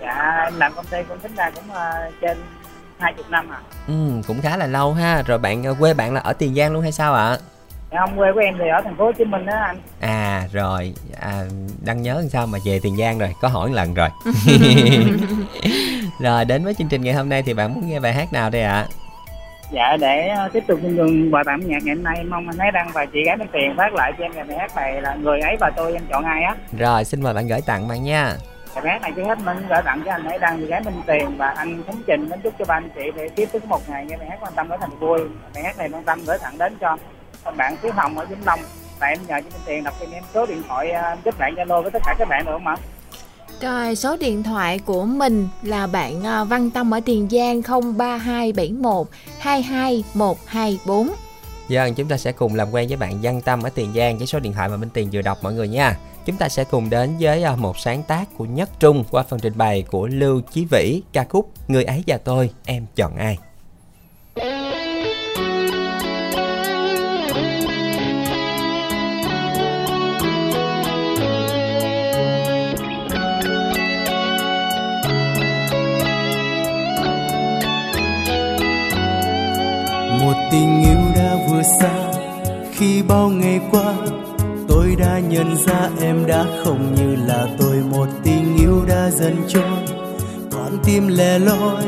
Dạ em làm công ty cũng tính ra cũng uh, trên hai chục năm à. Ừ cũng khá là lâu ha. Rồi bạn quê bạn là ở tiền giang luôn hay sao ạ? À? không quê của em thì ở thành phố Hồ Chí Minh đó anh. À rồi. À, đang nhớ làm sao mà về Tiền Giang rồi có hỏi một lần rồi. (laughs) (laughs) Rồi đến với chương trình ngày hôm nay thì bạn muốn nghe bài hát nào đây ạ? à? Dạ để uh, tiếp tục chương trình quà tặng nhạc ngày hôm nay mong anh ấy đăng và chị gái bên tiền phát lại cho em bài hát này là người ấy và tôi em chọn ai á. Rồi xin mời bạn gửi tặng bạn nha. Bài hát này trước hết mình gửi tặng cho anh ấy đăng chị gái minh tiền và anh khánh trình đến chúc cho ba anh chị để tiếp tục một ngày nghe bài hát quan tâm đến thành vui. Bài hát này quan tâm gửi tặng đến cho bạn Phú Hồng ở Vĩnh Long. Và em nhờ cho bên tiền đọc cho em số điện thoại giúp bạn Zalo với tất cả các bạn được không ạ? Rồi, số điện thoại của mình là bạn ờ, Văn Tâm ở Tiền Giang 03271 22124. Giờ chúng ta sẽ cùng làm quen với bạn Văn Tâm ở Tiền Giang với số điện thoại mà Minh Tiền vừa đọc mọi người nha. Chúng ta sẽ cùng đến với ờ, một sáng tác của Nhất Trung qua phần trình bày của Lưu Chí Vĩ, ca khúc Người ấy và tôi, em chọn ai. Một tình yêu đã vừa xa. Khi bao ngày qua, tôi đã nhận ra em đã không như là tôi. Một tình yêu đã dần trôi, con tim lẻ loi.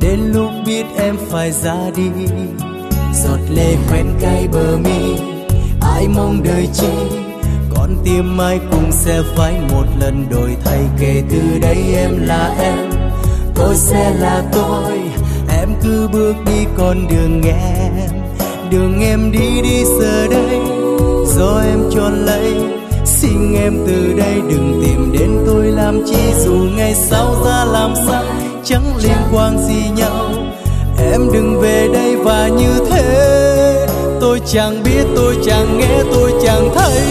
Đến lúc biết em phải ra đi, giọt lệ quen cay bờ mi. Ai mong đời chi, con tim mai cũng sẽ phải một lần đổi thay. Kể từ đây em là em, tôi sẽ là tôi cứ bước đi con đường em đường em đi đi giờ đây, do em chọn lấy. Xin em từ đây đừng tìm đến tôi làm chi, dù ngày sau ra làm sao, chẳng liên quan gì nhau. Em đừng về đây và như thế, tôi chẳng biết, tôi chẳng nghe, tôi chẳng thấy.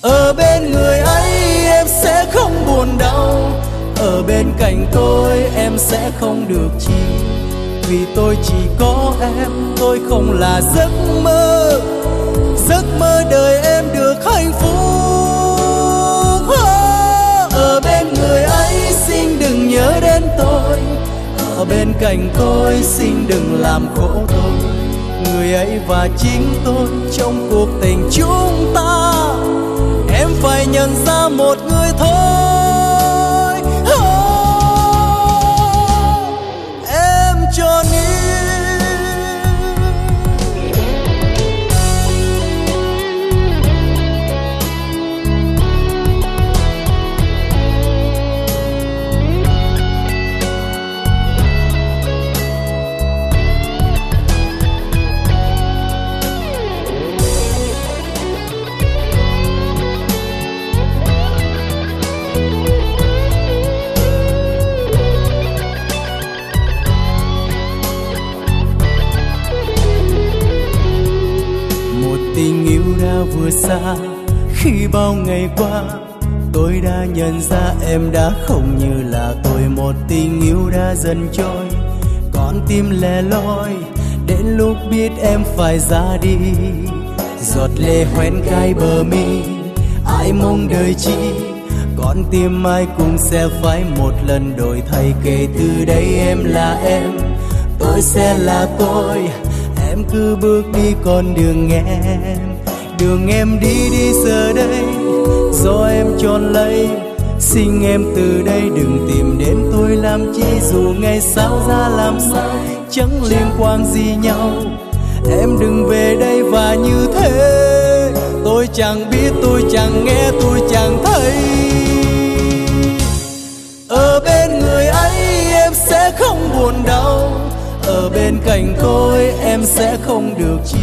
Ở bên người anh ở bên cạnh tôi, em sẽ không được chi vì tôi chỉ có em, tôi không là giấc mơ. Giấc mơ đời em được hạnh phúc. Ờ, ở bên người ấy, xin đừng nhớ đến tôi. Ở bên cạnh tôi, xin đừng làm khổ tôi. Người ấy và chính tôi trong cuộc tình chúng ta. Em phải nhận ra một xa. Khi bao ngày qua, tôi đã nhận ra em đã không như là tôi. Một tình yêu đã dần trôi, con tim lẻ loi. Đến lúc biết em phải ra đi, giọt lệ hoen cay bờ mi. Ai mong đời chi, con tim ai cũng sẽ phải một lần đổi thay kể từ đây em là em, tôi sẽ là tôi. Em cứ bước đi con đường em đường em đi đi giờ đây. Do em chọn lấy, xin em từ đây. Đừng tìm đến tôi làm chi, dù ngày sau ra làm sao. Chẳng liên quan gì nhau, em đừng về đây và như thế. Tôi chẳng biết, tôi chẳng nghe, tôi chẳng thấy. Ở bên người ấy, em sẽ không buồn đau. Ở bên cạnh tôi, em sẽ không được chi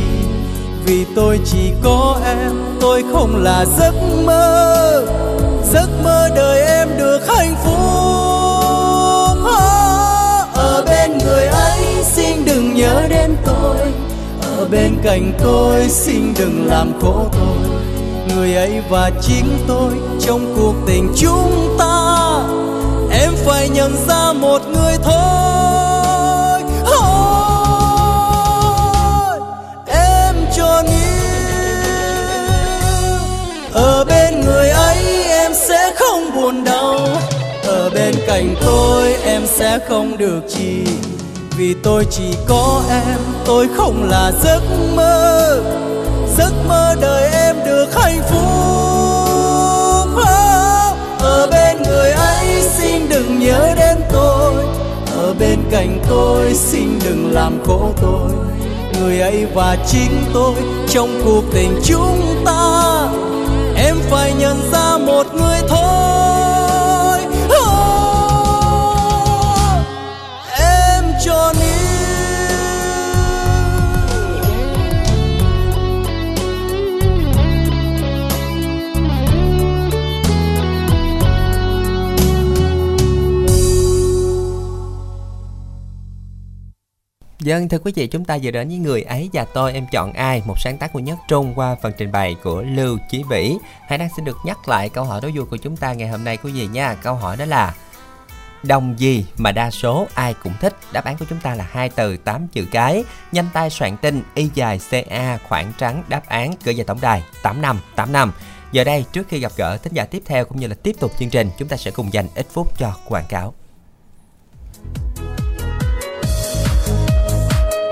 vì tôi chỉ có em. Tôi không là giấc mơ. Giấc mơ đời em được hạnh phúc. Ờ, ở bên người ấy, xin đừng nhớ đến tôi. Ở bên cạnh tôi, xin đừng làm khổ tôi. Người ấy và chính tôi, trong cuộc tình chúng ta. Em phải nhận ra một người thôi. Ở bên người ấy em sẽ không buồn đau. Ở bên cạnh tôi em sẽ không được chi. Vì tôi chỉ có em, tôi không là giấc mơ. Giấc mơ đời em được hạnh phúc. Ở bên người ấy xin đừng nhớ đến tôi. Ở bên cạnh tôi xin đừng làm khổ tôi. Người ấy và chính tôi trong cuộc tình chúng ta phải nhận ra một người thôi. Dân thưa quý vị, chúng ta vừa đến với người ấy và tôi em chọn ai, một sáng tác của Nhất Trung qua phần trình bày của Lưu Chí Vĩ. Hãy đang xin được nhắc lại câu hỏi đố vui của chúng ta ngày hôm nay quý vị nha. Câu hỏi đó là Đồng gì mà đa số ai cũng thích? Đáp án của chúng ta là hai từ 8 chữ cái. Nhanh tay soạn tin y dài CA khoảng trắng đáp án gửi về tổng đài 8585. Giờ đây trước khi gặp gỡ thính giả tiếp theo cũng như là tiếp tục chương trình, chúng ta sẽ cùng dành ít phút cho quảng cáo.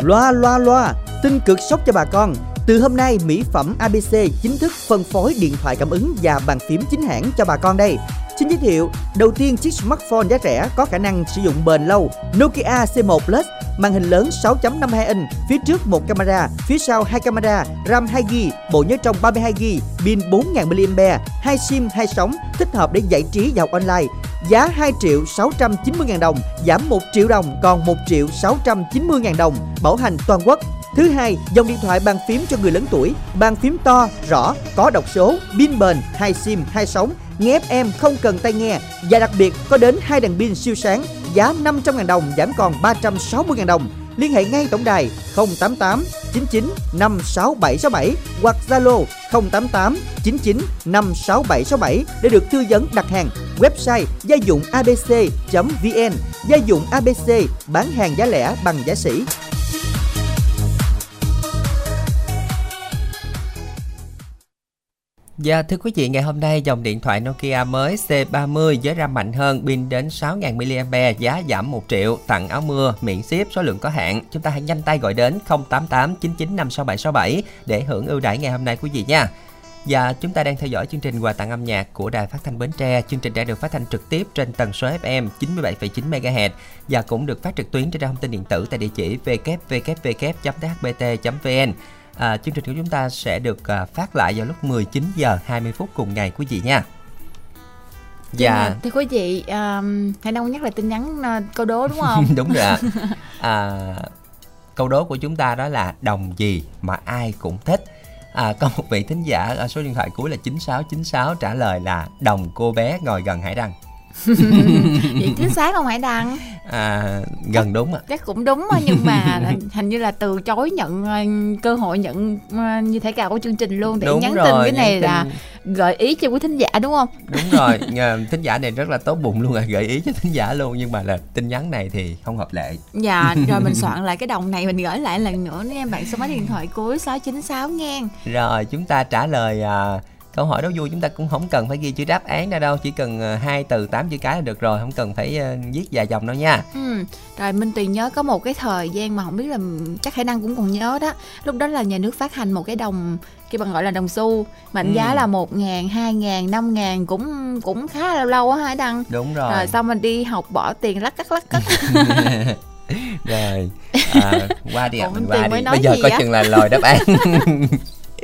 Loa loa loa, tin cực sốc cho bà con. Từ hôm nay, mỹ phẩm ABC chính thức phân phối điện thoại cảm ứng và bàn phím chính hãng cho bà con đây. Xin giới thiệu, đầu tiên chiếc smartphone giá rẻ có khả năng sử dụng bền lâu Nokia C1 Plus, màn hình lớn 6.52 inch, phía trước một camera, phía sau hai camera, RAM 2GB, bộ nhớ trong 32GB, pin 4000 mAh, hai sim hai sóng, thích hợp để giải trí và học online. Giá 2 triệu 690 ngàn đồng, giảm 1 triệu đồng còn 1 triệu 690 ngàn đồng, bảo hành toàn quốc. Thứ hai, dòng điện thoại bàn phím cho người lớn tuổi, bàn phím to, rõ, có đọc số, pin bền, hai sim, hai sóng, nghe FM không cần tai nghe và đặc biệt có đến hai đèn pin siêu sáng, giá 500.000 đồng giảm còn 360.000 đồng. Liên hệ ngay tổng đài 088 99 56767 hoặc Zalo 088 99 56767 để được tư vấn đặt hàng. Website gia dụng abc.vn Gia dụng ABC bán hàng giá lẻ bằng giá sỉ. Dạ thưa quý vị, ngày hôm nay dòng điện thoại Nokia mới C30 với RAM mạnh hơn, pin đến 6000 mAh, giá giảm 1 triệu, tặng áo mưa, miễn ship, số lượng có hạn. Chúng ta hãy nhanh tay gọi đến 088 99 56767 để hưởng ưu đãi ngày hôm nay quý vị nha. Và chúng ta đang theo dõi chương trình quà tặng âm nhạc của Đài Phát thanh Bến Tre. Chương trình đã được phát thanh trực tiếp trên tần số FM 97,9 MHz và cũng được phát trực tuyến trên trang thông tin điện tử tại địa chỉ www.thbt.vn. À, chương trình của chúng ta sẽ được à, phát lại vào lúc 19 giờ 20 phút cùng ngày quý vị nha. Dạ. Thưa quý vị, um, hãy đâu nhắc lại tin nhắn uh, câu đố đúng không? (laughs) đúng rồi ạ. (laughs) À, câu đố của chúng ta đó là đồng gì mà ai cũng thích. à, có một vị thính giả ở số điện thoại cuối là 9696 trả lời là đồng cô bé ngồi gần hải đăng vậy chính xác không hải đăng? À, gần đúng ạ. Chắc cũng đúng nhưng mà hình như là từ chối nhận ờ, cơ hội nhận ờ, như thể cả của chương trình luôn để đúng nhắn rồi, tin cái này tin... là gợi ý cho quý thính giả đúng không? Đúng rồi thính giả này rất là tốt bụng luôn à gợi ý cho thính giả luôn nhưng mà là tin nhắn này thì không hợp lệ. Dạ (laughs) rồi mình soạn lại cái đồng này mình gửi lại lần nữa nha bạn số máy điện thoại cuối 696 nghe. Rồi chúng ta trả lời à, câu hỏi đó vui chúng ta cũng không cần phải ghi chữ đáp án ra đâu chỉ cần ờ, hai từ tám chữ cái là được rồi không cần phải uh, viết dài dòng đâu nha. Ừ. rồi minh tùy nhớ có một cái thời gian mà không biết là chắc khả năng cũng còn nhớ đó lúc đó là nhà nước phát hành một cái đồng cái bằng gọi là đồng xu mệnh ừ. giá là một ngàn hai ngàn năm ngàn cũng cũng khá là lâu á hả đăng? Đúng rồi. Rồi xong mình đi học bỏ tiền lắc cắt lắc cắt. (laughs) Rồi à, qua đi ạ mình qua đi. bây giờ coi chừng là lời đáp án (laughs)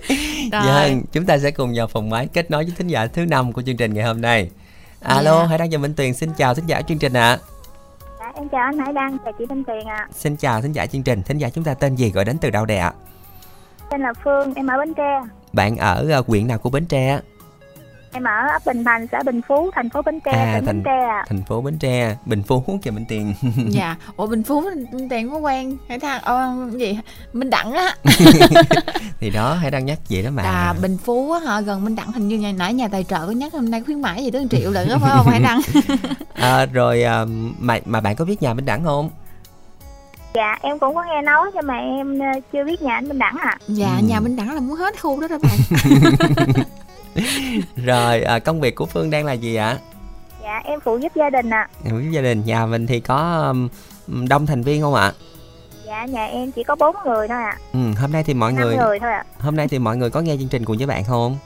(laughs) Dạ, chúng ta sẽ cùng vào phòng máy kết nối với thính giả thứ năm của chương trình ngày hôm nay. Alo, dạ. Hải Đăng và Minh Tuyền xin chào thính giả chương trình ạ. À. Dạ, em chào anh Hải Đăng, chào chị Minh Tuyền ạ. À. Xin chào thính giả chương trình, thính giả chúng ta tên gì gọi đến từ đâu đây ạ? Tên là Phương, em ở Bến Tre. Bạn ở uh, huyện nào của Bến Tre? Em ở ấp Bình Thành, xã Bình Phú, thành phố Bến Tre, à, tỉnh thành, Bến Tre à. Thành phố Bến Tre, Bình Phú kìa Minh Tiền. (laughs) dạ, ủa Bình Phú Minh Tiền có quen hay thằng ờ, gì Minh Đặng á. (laughs) thì đó hãy đăng nhắc vậy đó mà. À Bình Phú á hả, gần Minh Đặng hình như ngày nãy nhà tài trợ có nhắc hôm nay khuyến mãi gì tới triệu lận đó phải không hãy đăng. (laughs) à, rồi à, mà mà bạn có biết nhà Minh Đặng không? Dạ em cũng có nghe nói nhưng mà em ờ, chưa biết nhà anh Minh Đẳng à. Dạ ừ. nhà Minh Đẳng là muốn hết khu đó đó bạn. (laughs) rồi à, công việc của phương đang là gì ạ dạ em phụ giúp gia đình ạ à. phụ giúp gia đình nhà mình thì có đông thành viên không ạ dạ nhà em chỉ có bốn người thôi ạ à. ừ hôm nay thì mọi người, người thôi ạ à. hôm nay thì mọi người có nghe chương trình cùng với bạn không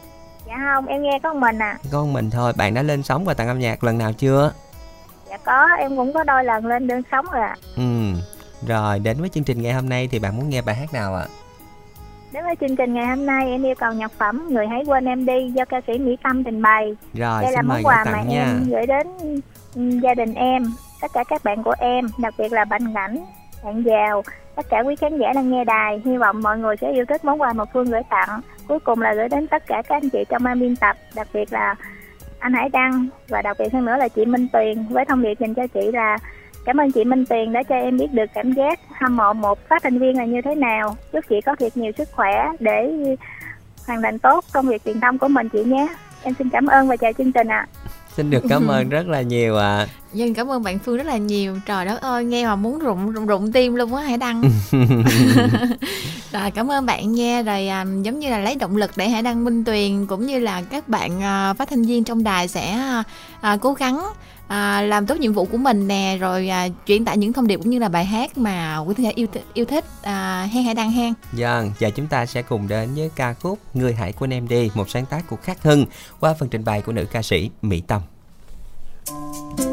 dạ không em nghe có một mình à có một mình thôi bạn đã lên sóng và tặng âm nhạc lần nào chưa dạ có em cũng có đôi lần lên đơn sóng rồi ạ à. ừ rồi đến với chương trình ngày hôm nay thì bạn muốn nghe bài hát nào ạ à? Đến với chương trình ngày hôm nay em yêu cầu nhạc phẩm Người hãy quên em đi do ca sĩ Mỹ Tâm trình bày. Rồi, Đây là món quà mà nha. em gửi đến gia đình em, tất cả các bạn của em, đặc biệt là bạn Ngảnh, bạn Giàu, tất cả quý khán giả đang nghe đài. Hy vọng mọi người sẽ yêu thích món quà mà Phương gửi tặng. Cuối cùng là gửi đến tất cả các anh chị trong ban biên tập, đặc biệt là anh Hải Đăng và đặc biệt hơn nữa là chị Minh Tuyền với thông điệp dành cho chị là Cảm ơn chị Minh Tiền đã cho em biết được cảm giác hâm mộ một phát thanh viên là như thế nào. Chúc chị có thiệt nhiều sức khỏe để hoàn thành tốt công việc truyền thông của mình chị nhé. Em xin cảm ơn và chào chương trình ạ. À. Xin được cảm ơn rất là nhiều ạ. À. Dân cảm ơn bạn Phương rất là nhiều. Trời đất ơi, nghe mà muốn rụng rụng, rụng tim luôn á Hải Đăng. (laughs) (laughs) rồi cảm ơn bạn nha. Rồi à, giống như là lấy động lực để Hải Đăng Minh Tuyền cũng như là các bạn à, phát thanh viên trong đài sẽ à, à, cố gắng à, làm tốt nhiệm vụ của mình nè rồi à, truyền tải những thông điệp cũng như là bài hát mà quý thính giả yêu th- yêu thích à, hen hãy đăng hen Vâng, và chúng ta sẽ cùng đến với ca khúc Người hãy quên em đi, một sáng tác của Khắc Hưng qua phần trình bày của nữ ca sĩ Mỹ Tâm. chỉ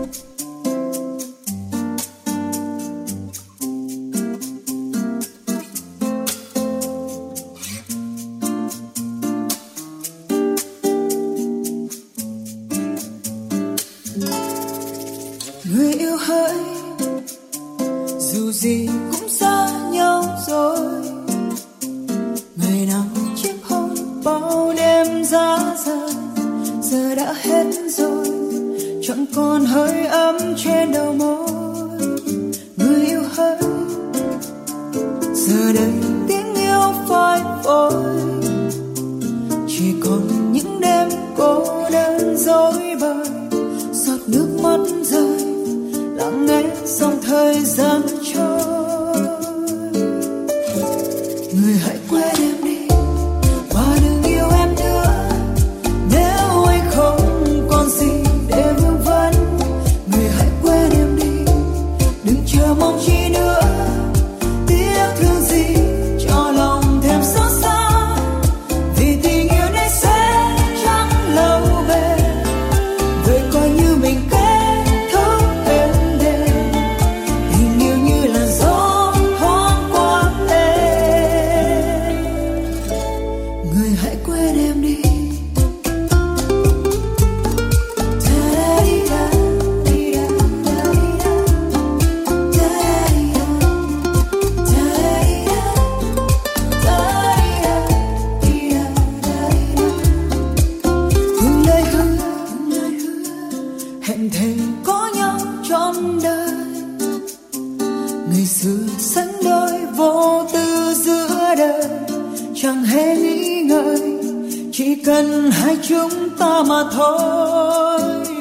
hai chúng ta mà thôi,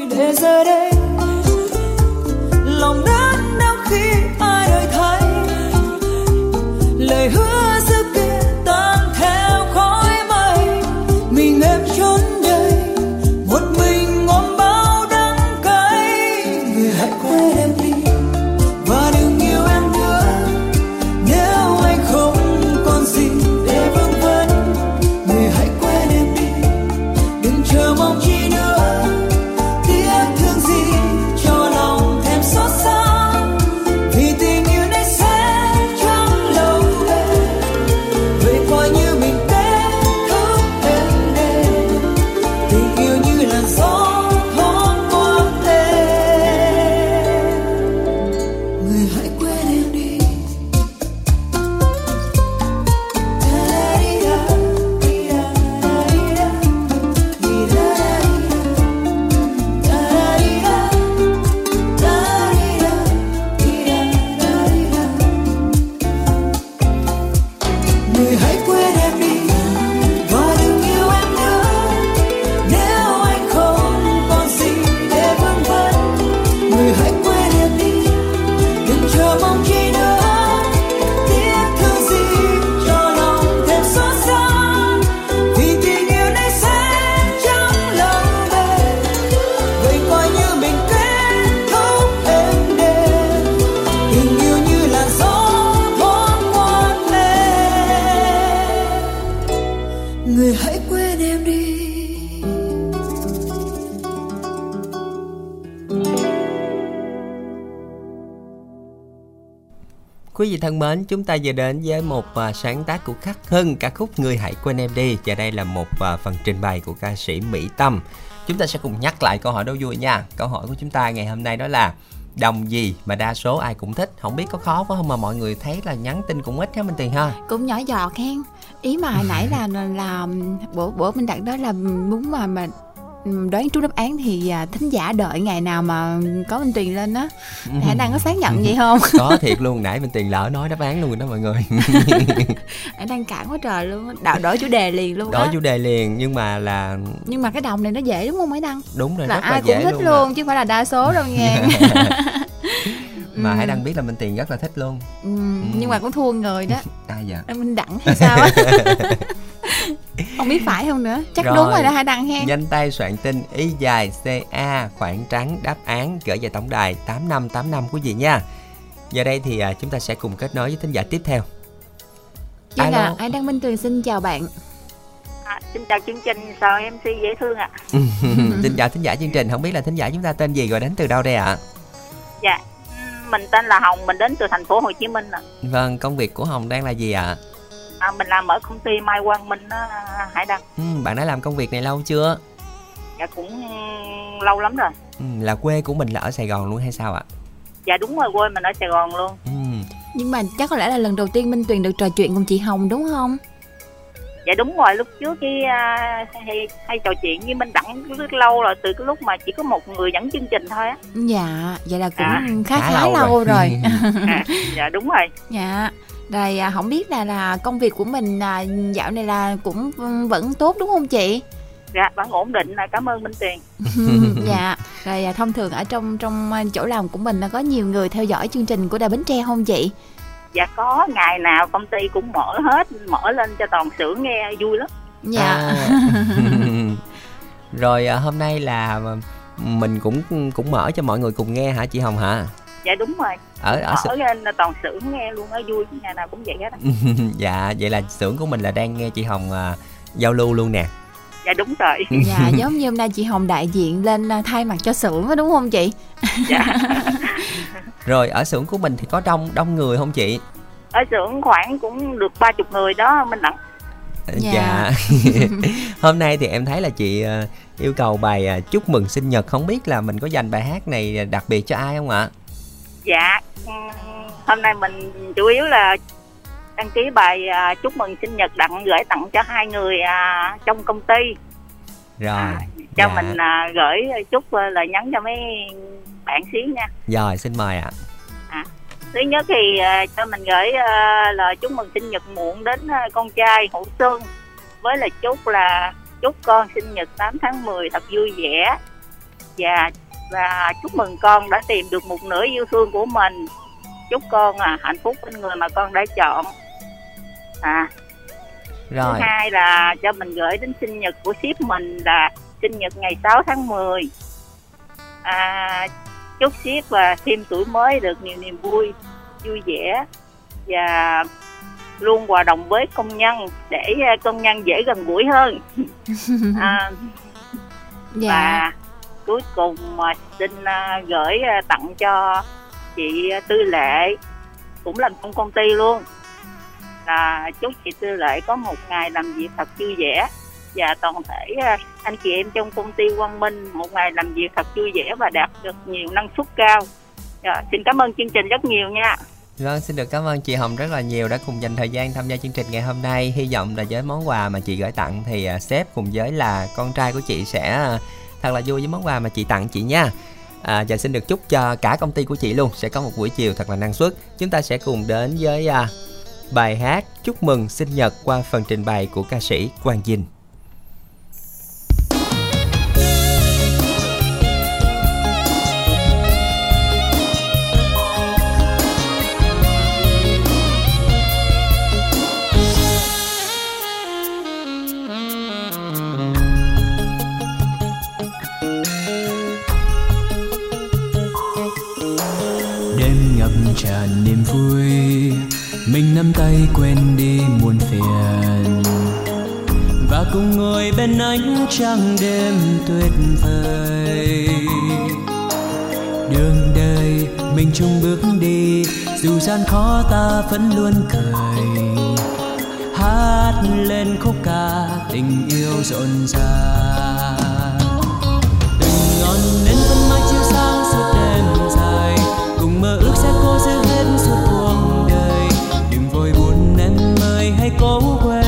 để giờ đây lòng đớn đau khi ai đời thấy lời hứa thân mến, chúng ta vừa đến với một uh, sáng tác của Khắc Hưng ca khúc Người hãy quên em đi và đây là một uh, phần trình bày của ca sĩ Mỹ Tâm. Chúng ta sẽ cùng nhắc lại câu hỏi đố vui nha. Câu hỏi của chúng ta ngày hôm nay đó là đồng gì mà đa số ai cũng thích. Không biết có khó quá không mà mọi người thấy là nhắn tin cũng ít hả Minh Tiền ha. cũng nhỏ giọt hen ý mà hồi nãy là là, là bữa bữa mình đặt đó là muốn mà mà đoán trúng đáp án thì à, thính giả đợi ngày nào mà có minh tuyền lên á khả năng có xác nhận gì không (laughs) có thiệt luôn nãy Minh Tiền lỡ nói đáp án luôn rồi đó mọi người. (laughs) anh đang cản quá trời luôn á. Đạo đổi chủ đề liền luôn Đổi á chủ đề liền nhưng mà là nhưng mà cái đồng này nó dễ đúng không mấy đăng đúng rồi là rất là ai cũng dễ thích luôn. luôn, à. chứ không phải là đa số đâu nha (laughs) Mà Ừ. hãy đăng biết là Minh Tiền rất là thích luôn. ừ, nhưng mà cũng thua người đó (laughs) Ai dạ? Em Minh Đẳng hay sao á (laughs) không biết phải không nữa chắc Rồi. đúng rồi đó hai đăng hen Nhanh tay soạn tin y dài CA khoảng trắng đáp án gửi về tổng đài 8585 quý vị nha. Giờ đây thì à, chúng ta sẽ cùng kết nối với thính giả tiếp theo. Chứ là Alo. ai đăng Minh Tuyền xin chào bạn À, xin chào chương trình, chào MC dễ thương ạ. (laughs) Xin chào thính giả chương trình, không biết là thính giả chúng ta tên gì rồi đến từ đâu đây ạ? Dạ, ừm, mình tên là Hồng, mình đến từ thành phố Hồ Chí Minh ạ. Vâng, công việc của Hồng đang là gì ạ? À, mình làm ở công ty Mai Quang Minh á, Hải Đăng. Ừ, bạn đã làm công việc này lâu chưa? Dạ cũng lâu lắm rồi. Ừ, là quê của mình là ở Sài Gòn luôn hay sao ạ? Dạ đúng rồi, quê mình ở Sài Gòn luôn. Ừ. nhưng mà chắc có lẽ là lần đầu tiên Minh Tuyền được trò chuyện cùng chị Hồng đúng không Dạ đúng rồi, lúc trước cái à, hay, hay trò chuyện với Minh Đẳng rất lâu rồi, từ cái lúc mà chỉ có một người dẫn chương trình thôi á. dạ vậy là cũng À, khá khá khá, lâu lâu, rồi. rồi, (laughs) À, dạ đúng rồi. dạ rồi à, không biết là là công việc của mình à, dạo này là cũng vẫn tốt đúng không chị Dạ, vẫn ổn định, à, cảm ơn Minh Tuyền. (laughs) dạ rồi à, thông thường ở trong trong chỗ làm của mình là có nhiều người theo dõi chương trình của đài bến tre không chị Dạ có, ngày nào công ty cũng mở hết, mở lên cho toàn xưởng nghe vui lắm. dạ À. (laughs) rồi à, hôm nay là mình cũng cũng mở cho mọi người cùng nghe hả chị Hồng hả? Dạ đúng rồi, Ở ở mở lên là toàn xưởng nghe luôn, á vui, ngày nào cũng vậy hết á. (laughs) dạ vậy là xưởng của mình là đang nghe chị Hồng à, giao lưu luôn nè. Dạ đúng rồi. dạ giống như hôm nay chị Hồng đại diện lên à, thay mặt cho xưởng đó, đúng không chị Dạ. (laughs) Rồi ở xưởng của mình thì có đông đông người không chị? ở xưởng khoảng cũng được ba chục người đó Minh Đẳng Dạ. (laughs) Hôm nay thì em thấy là chị à, yêu cầu bài à, chúc mừng sinh nhật không biết là mình có dành bài hát này đặc biệt cho ai không ạ? dạ hôm nay mình chủ yếu là đăng ký bài à, chúc mừng sinh nhật đặng gửi tặng cho hai người à, trong công ty Rồi. cho dạ. mình à, gửi chúc à, lời nhắn cho mấy bạn xíu nha Rồi xin mời ạ. thứ nhất thì à, cho mình gửi à, lời chúc mừng sinh nhật muộn đến à, con trai Hữu Xuân với lời chúc là chúc con sinh nhật 8 tháng 10 thật vui vẻ và và chúc mừng con đã tìm được một nửa yêu thương của mình chúc con à, hạnh phúc bên người mà con đã chọn à. Rồi. thứ hai là cho mình gửi đến sinh nhật của ship mình là sinh nhật ngày 6 tháng 10 à, chúc ship và thêm tuổi mới được nhiều niềm vui vui vẻ và luôn hòa đồng với công nhân để à, công nhân dễ gần gũi hơn. (laughs) À, dạ. và cuối cùng mà xin à, gửi à, tặng cho chị Tư Lệ cũng làm trong công ty luôn là chúc chị Tư Lệ có một ngày làm việc thật vui vẻ và toàn thể à, anh chị em trong công ty Quang Minh một ngày làm việc thật vui vẻ và đạt được nhiều năng suất cao. Dạ, xin cảm ơn chương trình rất nhiều nha. Vâng, xin được cảm ơn chị Hồng rất là nhiều đã cùng dành thời gian tham gia chương trình ngày hôm nay. Hy vọng là với món quà mà chị gửi tặng thì à, sếp cùng với là con trai của chị sẽ à, thật là vui với món quà mà chị tặng chị nha. À, và xin được chúc cho cả công ty của chị luôn sẽ có một buổi chiều thật là năng suất. Chúng ta sẽ cùng đến với bài hát chúc mừng sinh nhật qua phần trình bày của ca sĩ Quang Dinh. đêm ngập tràn niềm vui mình nắm tay quên đi muôn phiền. Và cùng ngồi bên ánh trăng đêm tuyệt vời. Đường đời mình chung bước đi, dù gian khó ta vẫn luôn cười. Hát lên khúc ca tình yêu rộn ràng. Từng ngọn nến vẫn mãi chiếu sáng suốt đêm dài, cùng mơ ước sẽ ơi hãy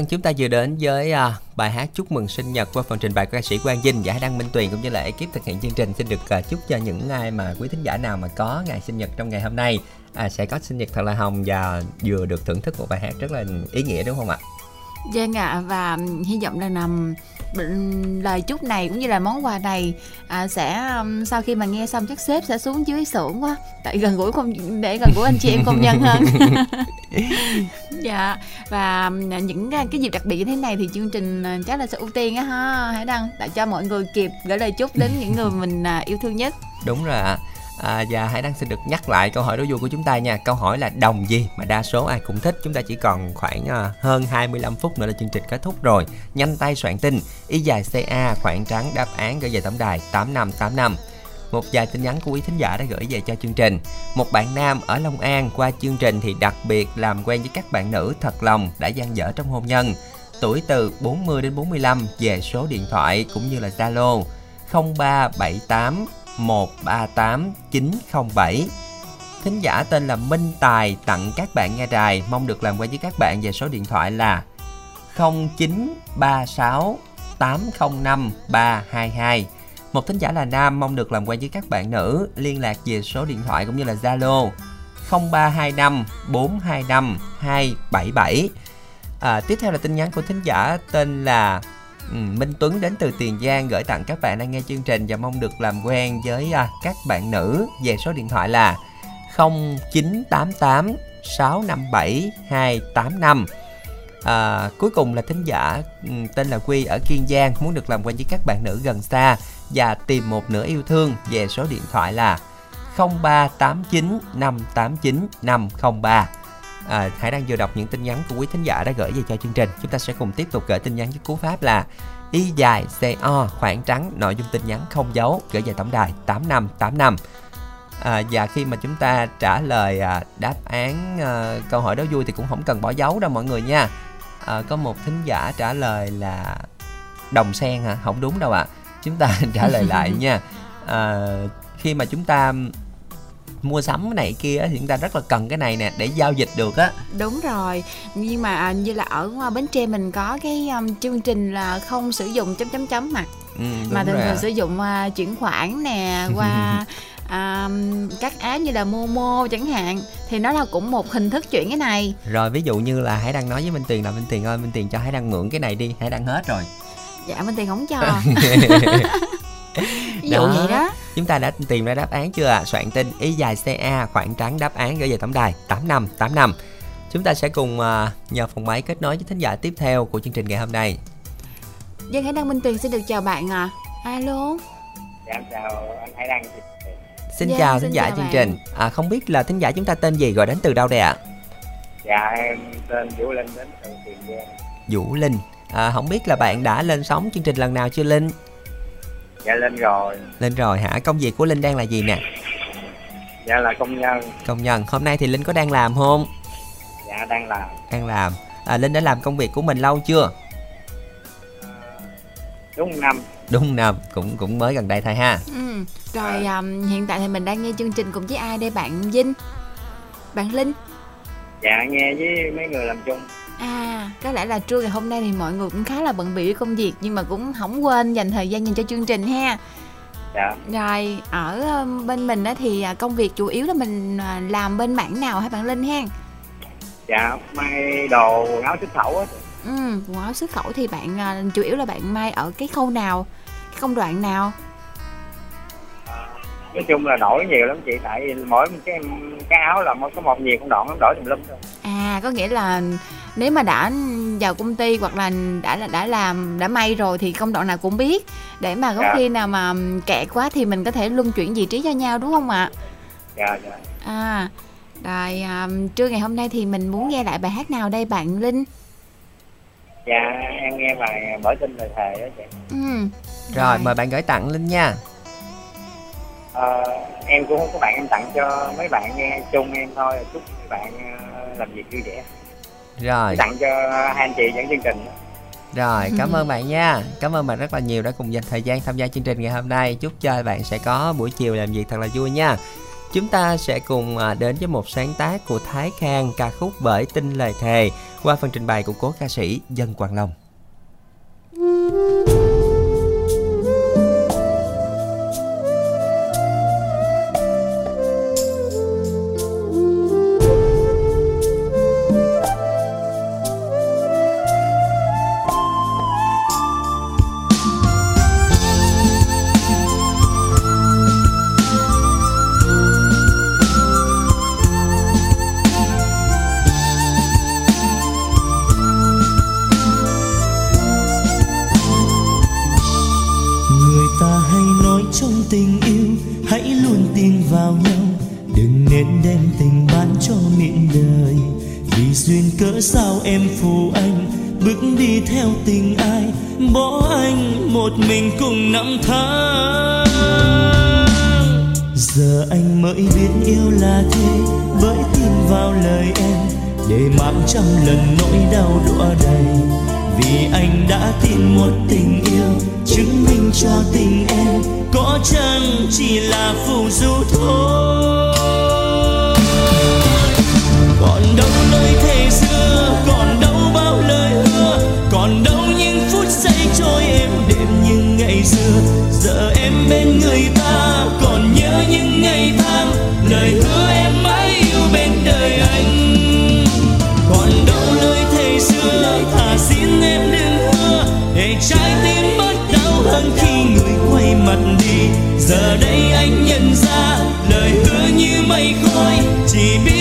Vâng, chúng ta vừa đến với uh, bài hát chúc mừng sinh nhật qua phần trình bày của ca sĩ Quang Vinh và Đăng Minh Tuyền cũng như là ekip thực hiện chương trình xin được uh, chúc cho những ai mà quý thính giả nào mà có ngày sinh nhật trong ngày hôm nay à, sẽ có sinh nhật thật là hồng và vừa được thưởng thức một bài hát rất là ý nghĩa đúng không ạ? Vâng ạ và hy vọng rằng là lời chúc này cũng như là món quà này à, sẽ um, sau khi mà nghe xong chắc sếp sẽ xuống dưới xưởng quá. Tại gần gũi không để gần gũi anh chị em công nhân hơn. (laughs) Dạ và um, những à, cái dịp đặc biệt như thế này thì chương trình à, chắc là sẽ ưu tiên á ha hãy đăng để cho mọi người kịp gửi lời chúc đến những người mình à, yêu thương nhất. Đúng rồi ạ. À, À, và hãy đăng xin được nhắc lại câu hỏi đố vui của chúng ta nha. Câu hỏi là đồng gì mà đa số ai cũng thích? Chúng ta chỉ còn khoảng uh, hơn 25 phút nữa là chương trình kết thúc rồi. Nhanh tay soạn tin. Y dài CA khoảng trắng đáp án gửi về tổng đài 8585 một vài tin nhắn của quý thính giả đã gửi về cho chương trình. Một bạn nam ở Long An qua chương trình thì đặc biệt làm quen với các bạn nữ thật lòng đã gian dở trong hôn nhân. Tuổi từ 40 đến 45 về số điện thoại cũng như là Zalo 0378 138907. Thính giả tên là Minh Tài tặng các bạn nghe đài mong được làm quen với các bạn về số điện thoại là 0936 805 322. Một thính giả là nam mong được làm quen với các bạn nữ liên lạc về số điện thoại cũng như là Zalo 0325 425 277. À, tiếp theo là tin nhắn của thính giả tên là Ừ, Minh Tuấn đến từ Tiền Giang gửi tặng các bạn đang nghe chương trình và mong được làm quen với à, các bạn nữ. Về số điện thoại là 0988 657 285 à, cuối cùng là thính giả ừ, tên là Quy ở Kiên Giang muốn được làm quen với các bạn nữ gần xa và tìm một nửa yêu thương. Về số điện thoại là 0389 589 503 à, Hải đang vừa đọc những tin nhắn của quý thính giả đã gửi về cho chương trình. Chúng ta sẽ cùng tiếp tục gửi tin nhắn với cú pháp là y dài co khoảng trắng nội dung tin nhắn không dấu gửi về tổng đài 8585 à, và khi mà chúng ta trả lời à, đáp án à, câu hỏi đó vui thì cũng không cần bỏ dấu đâu mọi người nha. À, có một thính giả trả lời là đồng sen hả? Không đúng đâu ạ. À. chúng ta (laughs) trả lời lại nha. À, khi mà chúng ta mua sắm cái này kia thì chúng ta rất là cần cái này nè để giao dịch được á. Đúng rồi. Nhưng mà à, như là ở bến tre mình có cái um, chương trình là không sử dụng chấm chấm chấm mặt ừ, mà thường thường à. sử dụng uh, chuyển khoản nè qua (laughs) à, các app như là Momo chẳng hạn thì nó là cũng một hình thức chuyển cái này. Rồi ví dụ như là hãy đang nói với Minh Tiền là Minh Tiền ơi Minh Tiền cho hãy đang mượn cái này đi hãy đang hết rồi. Dạ Minh Tiền không cho (laughs) (laughs) ví dụ đó. vậy đó. chúng ta đã tìm ra đáp án chưa ạ? À? soạn tin y dài ca khoảng trắng đáp án gửi về tổng đài tám năm tám năm. Chúng ta sẽ cùng uh, nhờ phòng máy kết nối với thính giả tiếp theo của chương trình ngày hôm nay. Dân hải đăng minh tuyền xin được chào bạn à alo. Dạ chào anh hải đăng. Xin dạ, chào thính giả chương bạn. trình. À không biết là thính giả chúng ta tên gì gọi đến từ đâu đây ạ? À? dạ em tên vũ linh đến từ tiền giang. Vũ linh. À, không biết là bạn đã lên sóng chương trình lần nào chưa linh dạ lên rồi. Lên rồi hả? Công việc của linh đang là gì nè? Dạ là công nhân. Công nhân. Hôm nay thì linh có đang làm không? Dạ đang làm. Đang làm. À, linh đã làm công việc của mình lâu chưa? À, đúng năm. Đúng năm. Cũng cũng mới gần đây thôi ha. Ừ. rồi um, hiện tại thì mình đang nghe chương trình cùng với ai đây bạn vinh? Bạn linh? Dạ nghe với mấy người làm chung À, có lẽ là trưa ngày hôm nay thì mọi người cũng khá là bận bịu công việc nhưng mà cũng không quên dành thời gian dành cho chương trình ha. Dạ. Rồi ở bên mình á thì à, công việc chủ yếu là mình à, làm bên mảng nào hả bạn Linh ha? Dạ, may đồ quần áo xuất khẩu á. Ừ, quần áo xuất khẩu thì bạn à, chủ yếu là bạn may ở cái khâu nào, cái công đoạn nào? Nói chung là đổi nhiều lắm chị tại mỗi cái cái áo là có một nhiều con đoạn nó đổi tùm lum thôi. À có nghĩa là nếu mà đã vào công ty hoặc là đã đã làm đã may rồi thì công đoạn nào cũng biết. Để mà có dạ. khi nào mà kẹt quá thì mình có thể luân chuyển vị trí cho nhau đúng không ạ? Dạ dạ. À rồi um, trưa ngày hôm nay thì mình muốn nghe lại bài hát nào đây bạn linh? Dạ em nghe bài bởi tin lời thề đó chị. Ừ. Rồi, rồi mời bạn gửi tặng linh nha à, em cũng có bạn em tặng cho mấy bạn nghe chung em thôi. Chúc mấy bạn ờ, làm việc vui vẻ. Rồi. Tặng cho hai anh chị dẫn chương trình. Rồi cảm ừ. ơn bạn nha. Cảm ơn bạn rất là nhiều đã cùng dành thời gian tham gia chương trình ngày hôm nay. Chúc cho bạn sẽ có buổi chiều làm việc thật là vui nha. Chúng ta sẽ cùng à, đến với một sáng tác của thái khang ca khúc bởi tin lời thề qua phần trình bày của cố ca sĩ dân quang long. Ừ. để mang trăm lần nỗi đau đọa đầy vì anh đã tin một tình yêu chứng minh cho tình em có chăng chỉ là phù du thôi. Còn đâu nơi thề xưa, còn đâu bao lời hứa, còn đâu những phút giây trôi em đêm như ngày xưa. Giờ em bên người ta, còn nhớ những ngày tháng, lời 几笔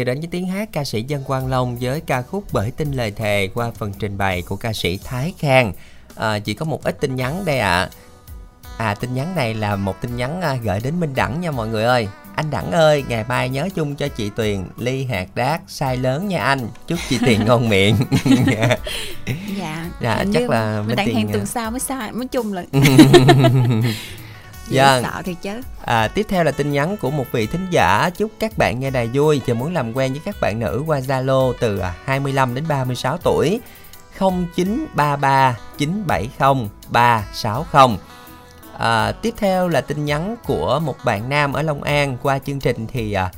giờ đến với tiếng hát ca sĩ Dân Quang Long với ca khúc Bởi tin lời thề qua phần trình bày của ca sĩ Thái Khang. À, chỉ có một ít tin nhắn đây ạ. À. à tin nhắn này là một tin nhắn à, gửi đến Minh Đẳng nha mọi người ơi. Anh Đẳng ơi, ngày mai nhớ chung cho chị Tuyền ly hạt đát sai lớn nha anh. Chúc chị Tuyền ngon miệng. (laughs) dạ. Dạ, chắc là Minh Đẳng hẹn tuần à. sau mới sai, mới chung là (laughs) Vâng. sợ thiệt chứ. À, tiếp theo là tin nhắn của một vị thính giả. Chúc các bạn nghe đài vui. Và muốn làm quen với các bạn nữ qua Zalo từ à, 25 đến 36 tuổi. 0933 970 360 à, Tiếp theo là tin nhắn của một bạn nam ở Long An qua chương trình thì à,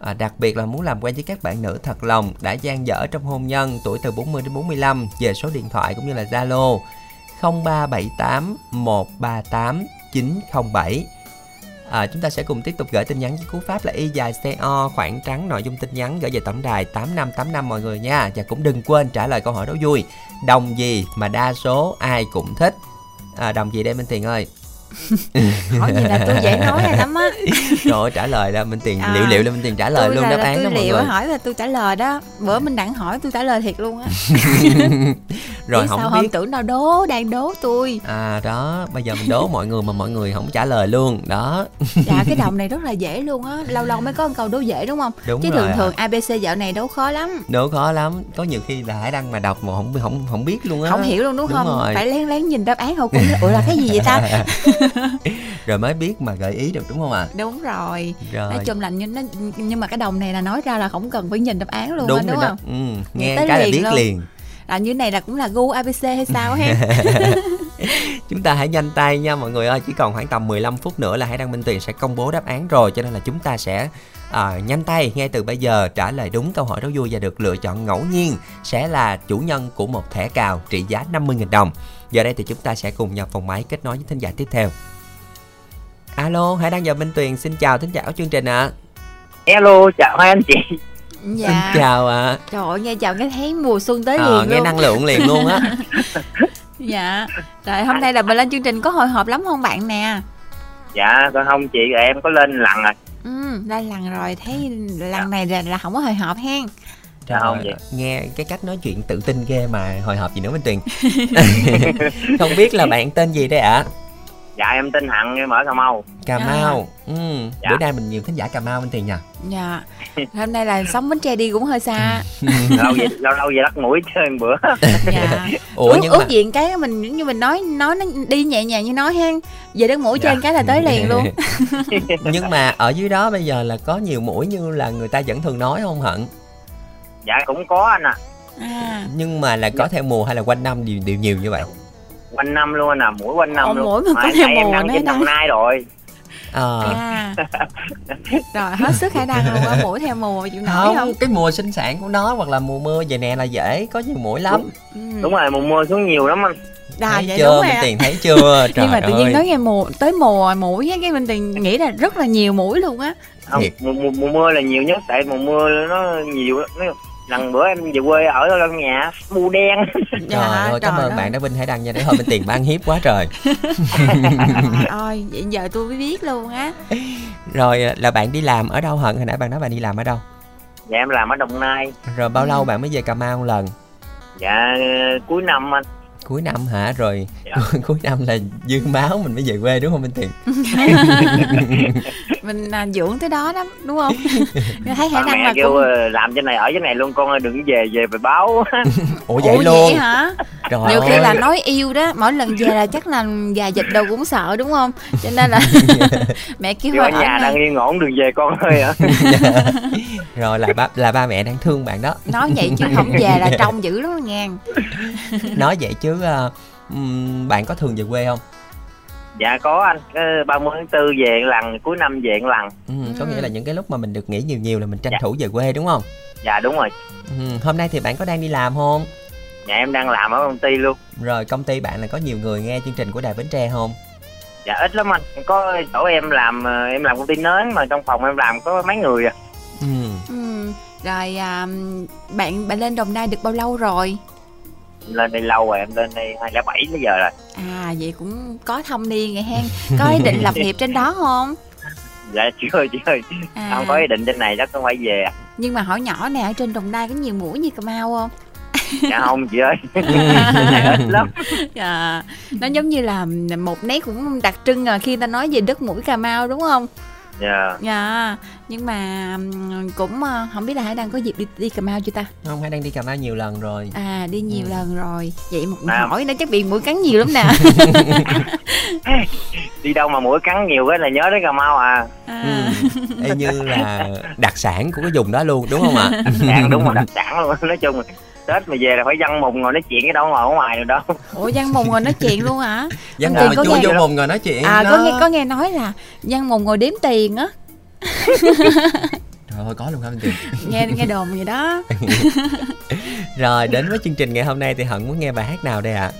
à, đặc biệt là muốn làm quen với các bạn nữ thật lòng đã gian dở trong hôn nhân tuổi từ 40 đến 45 về số điện thoại cũng như là Zalo 0378 138 907 À, chúng ta sẽ cùng tiếp tục gửi tin nhắn với cú pháp là y dài CO khoảng trắng nội dung tin nhắn gửi về tổng đài 8585 mọi người nha. Và cũng đừng quên trả lời câu hỏi đố vui. Đồng gì mà đa số ai cũng thích? À, đồng gì đây Minh Tiền ơi? Hỏi gì là tôi dễ nói ra lắm á. (laughs) Rồi trả lời là Minh Tiền À, liệu liệu là Minh Tiền trả lời tôi luôn là, đáp là án tôi đó mọi liệu người. hỏi là tôi trả lời đó. Bữa mình đặng hỏi tôi trả lời thiệt luôn á. (laughs) Rồi không sao biết. không tưởng nào đố đang đố tôi. À đó bây giờ mình đố mọi người mà mọi người không trả lời luôn đó. (laughs) Dạ cái đồng này rất là dễ luôn á. Lâu lâu mới có một câu đố dễ đúng không? Đúng chứ rồi thường thường abc dạo này đố khó lắm. Đố khó lắm. Có nhiều khi là hải đăng mà đọc mà không không không biết luôn á. Không hiểu luôn đúng, không? rồi. phải lén lén nhìn đáp án hậu cũng ủa là cái gì vậy ta (laughs) rồi mới biết mà gợi ý được đúng không ạ đúng rồi. Rồi. nói chung là nhưng, nó, nhưng mà cái đồng này là nói ra là không cần phải nhìn đáp án luôn đúng á, đúng rồi đó không ừ, nghe cái là biết luôn. liền là như này là cũng là gu abc hay sao ha (laughs) chúng ta hãy nhanh tay nha mọi người ơi chỉ còn khoảng tầm 15 phút nữa là hải đăng minh tuyền sẽ công bố đáp án rồi cho nên là chúng ta sẽ à, nhanh tay ngay từ bây giờ trả lời đúng câu hỏi đố vui và được lựa chọn ngẫu nhiên sẽ là chủ nhân của một thẻ cào trị giá 50.000 đồng giờ đây thì chúng ta sẽ cùng nhập phòng máy kết nối với thính giả tiếp theo. Alo hải đăng và minh tuyền xin chào thính giả của chương trình ạ. Hello, chào hai anh chị. dạ. Xin chào ạ. Trời ơi nghe chào nghe thấy mùa xuân tới Ờ, liền nghe luôn. năng lượng liền luôn á. (laughs) Dạ. Rồi hôm nay là mình lên chương trình có hồi hộp lắm không bạn nè? Dạ, con không chị, em có lên lần rồi. ừ lên lần rồi. Thấy lần này là, là không có hồi hộp hen Không ơi, vậy? nghe cái cách nói chuyện tự tin ghê mà hồi hộp gì nữa Minh Tuyền (laughs) (laughs) Không biết là bạn tên gì đây ạ? Dạ, em tên Hằng, em ở Cà Mau. Cà À. Mau ừ. Dạ. Bữa nay mình nhiều thính giả Cà Mau Minh Tuyền nha dạ hôm nay là sống bến tre đi cũng hơi xa (laughs) lâu vậy, lâu lâu vậy lắc mũi chơi một bữa. dạ Ủa ước, nhưng ước mà diện cái mình như mình nói nói nó đi nhẹ nhàng như nói hen về đất mũi trên cái là tới liền luôn Nhưng mà ở dưới đó bây giờ là có nhiều mũi như là người ta vẫn thường nói không hận Dạ, cũng có anh à. à Nhưng mà là có theo mùa hay là quanh năm đều, đều nhiều như vậy Quanh năm luôn anh à, mũi quanh năm Ồ, luôn. mũi mà có theo em mùa đang nữa. Đồng Nai rồi. Ờ à rồi hết sức khả năng luôn á mũi theo mùa chịu nổi không, không cái mùa sinh sản của nó hoặc là mùa mưa vậy nè là dễ có nhiều mũi lắm ừ. Đúng rồi, mùa mưa xuống nhiều lắm anh. à, thấy vậy chưa đúng ạ. Tuyền thấy chưa (laughs) trời nhưng mà tự ơi nhiên nói nghe mùa tới mùa mũi á cái mình tiền nghĩ là rất là nhiều mũi luôn á Không, mùa, mùa, mùa mưa là nhiều nhất, tại mùa mưa nó nhiều lắm. Nó- lần bữa em về quê ở trong nhà bu đen (laughs) Trời ơi, cảm ơn bạn đã Vinh Hải Đăng nha để thôi bên tiền ban hiếp quá trời (laughs) Trời ơi vậy giờ tôi mới biết luôn á Rồi là bạn đi làm ở đâu Hận? Hồi nãy bạn nói bạn đi làm ở đâu? dạ em làm ở đồng nai Rồi bao Ừ. lâu bạn mới về Cà Mau một lần? dạ cuối năm anh Cuối năm hả? Rồi Dạ. cuối năm là dương báo mình mới về quê đúng không Minh Tiền? (laughs) mình à, dưỡng tới đó đó đúng không (laughs) thấy khả năng mẹ là kêu cũng ờ, làm trên này ở trên này luôn con ơi đừng về về phải báo (laughs) Ủa vậy Ủa luôn? vậy hả Trời nhiều khi là nói yêu đó mỗi lần về là chắc là gà dịch đâu cũng sợ đúng không cho nên là mẹ kêu ở nhà đang yên ổn đừng về con ơi ạ Rồi là ba là ba mẹ đang thương bạn đó. nói vậy chứ không về là trông dữ lắm nha Nói vậy chứ ờ, ừm, bạn có thường về quê không? dạ có anh cái 30 tháng 4 về lần cuối năm về lần Ừ, có nghĩa là những cái lúc mà mình được nghỉ nhiều nhiều là mình tranh Dạ. thủ về quê đúng không? dạ đúng rồi Ừ, hôm nay thì bạn có đang đi làm không? dạ em đang làm ở công ty luôn Rồi công ty bạn là có nhiều người nghe chương trình của Đài Bến Tre không? dạ ít lắm anh có chỗ em làm ờ, em làm công ty nến mà trong phòng em làm có mấy người à Ừ. ừ. rồi à, bạn bạn lên đồng nai được bao lâu rồi lên đây lâu rồi em lên đây 2007 tới giờ rồi. À vậy cũng có thâm niên ngày hen. Có ý định lập nghiệp trên đó không? (laughs) Dạ chưa chưa À. không có ý định trên này chắc không phải về. Nhưng mà hỏi nhỏ nè ở trên đồng nai có nhiều mũi như cà mau không? Dạ không chị ơi. (laughs) Ít lắm. À, nó giống như là một nét cũng đặc trưng à khi ta nói về đất mũi cà mau đúng không? Dạ. Dạ nhưng mà cũng ờ, không biết là hải đăng có dịp đi đi cà mau chưa ta? Không hay đang đi cà mau nhiều lần rồi. À đi nhiều Ừ. lần rồi. Vậy một À. hỏi nữa chắc bị mũi cắn nhiều lắm nè. (laughs) Đi đâu mà mũi cắn nhiều cái là nhớ đến cà mau à. À. y như là đặc sản của cái vùng đó luôn đúng không ạ? Dạ, đúng rồi đặc sản luôn. Nói chung là tết mà về là phải văn mùng ngồi nói chuyện cái đâu ngồi ở ngoài rồi đâu. Ủa văn mùng ngồi nói chuyện luôn hả? Văn mùng Tiền có nghe- vô mùng rồi nói chuyện à đó. có nghe có nghe nói là văn mùng ngồi đếm tiền á Trời ơi có luôn hả anh chị? Nghe nghe đồn vậy đó. (laughs) Rồi đến với chương trình ngày hôm nay thì Hận muốn nghe bài hát nào đây ạ?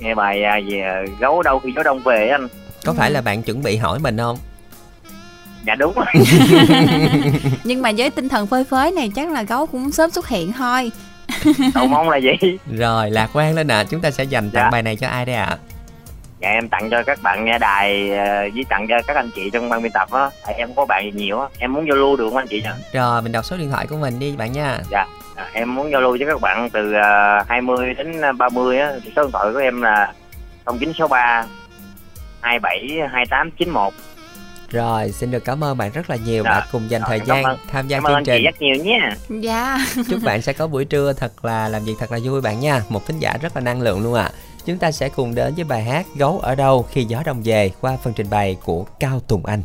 Nghe bài à, về gấu đâu khi gió đông về á anh. Có phải là bạn chuẩn bị hỏi mình không? Dạ đúng rồi. (laughs) Nhưng mà với tinh thần phơi phới này chắc là gấu cũng sớm xuất hiện thôi. Cầu mong là gì Rồi lạc quan lên ạ. Chúng ta sẽ dành tặng Dạ. bài này cho ai đây ạ dạ em tặng cho các bạn nghe đài à, với tặng cho các anh chị trong ban biên tập á. Tại em không có bạn gì nhiều á. Em muốn giao lưu được không anh chị nhỉ? Rồi mình đọc số điện thoại của mình đi bạn nha. Dạ à, em muốn giao lưu với các bạn từ à, 20 đến 30 á. Số điện thoại của em là 0963 27 28 91 Rồi xin được cảm ơn bạn rất là nhiều. Dạ. Đã cùng dành Rồi, thời gian ơn- tham gia cảm ơn chương anh chị trình. rất nhiều nha dạ. Chúc bạn sẽ có buổi trưa thật là làm việc thật là vui bạn nha. Một thính giả rất là năng lượng luôn ạ Chúng ta sẽ cùng đến với bài hát Gấu ở đâu khi gió đông về qua phần trình bày của Cao Tùng Anh.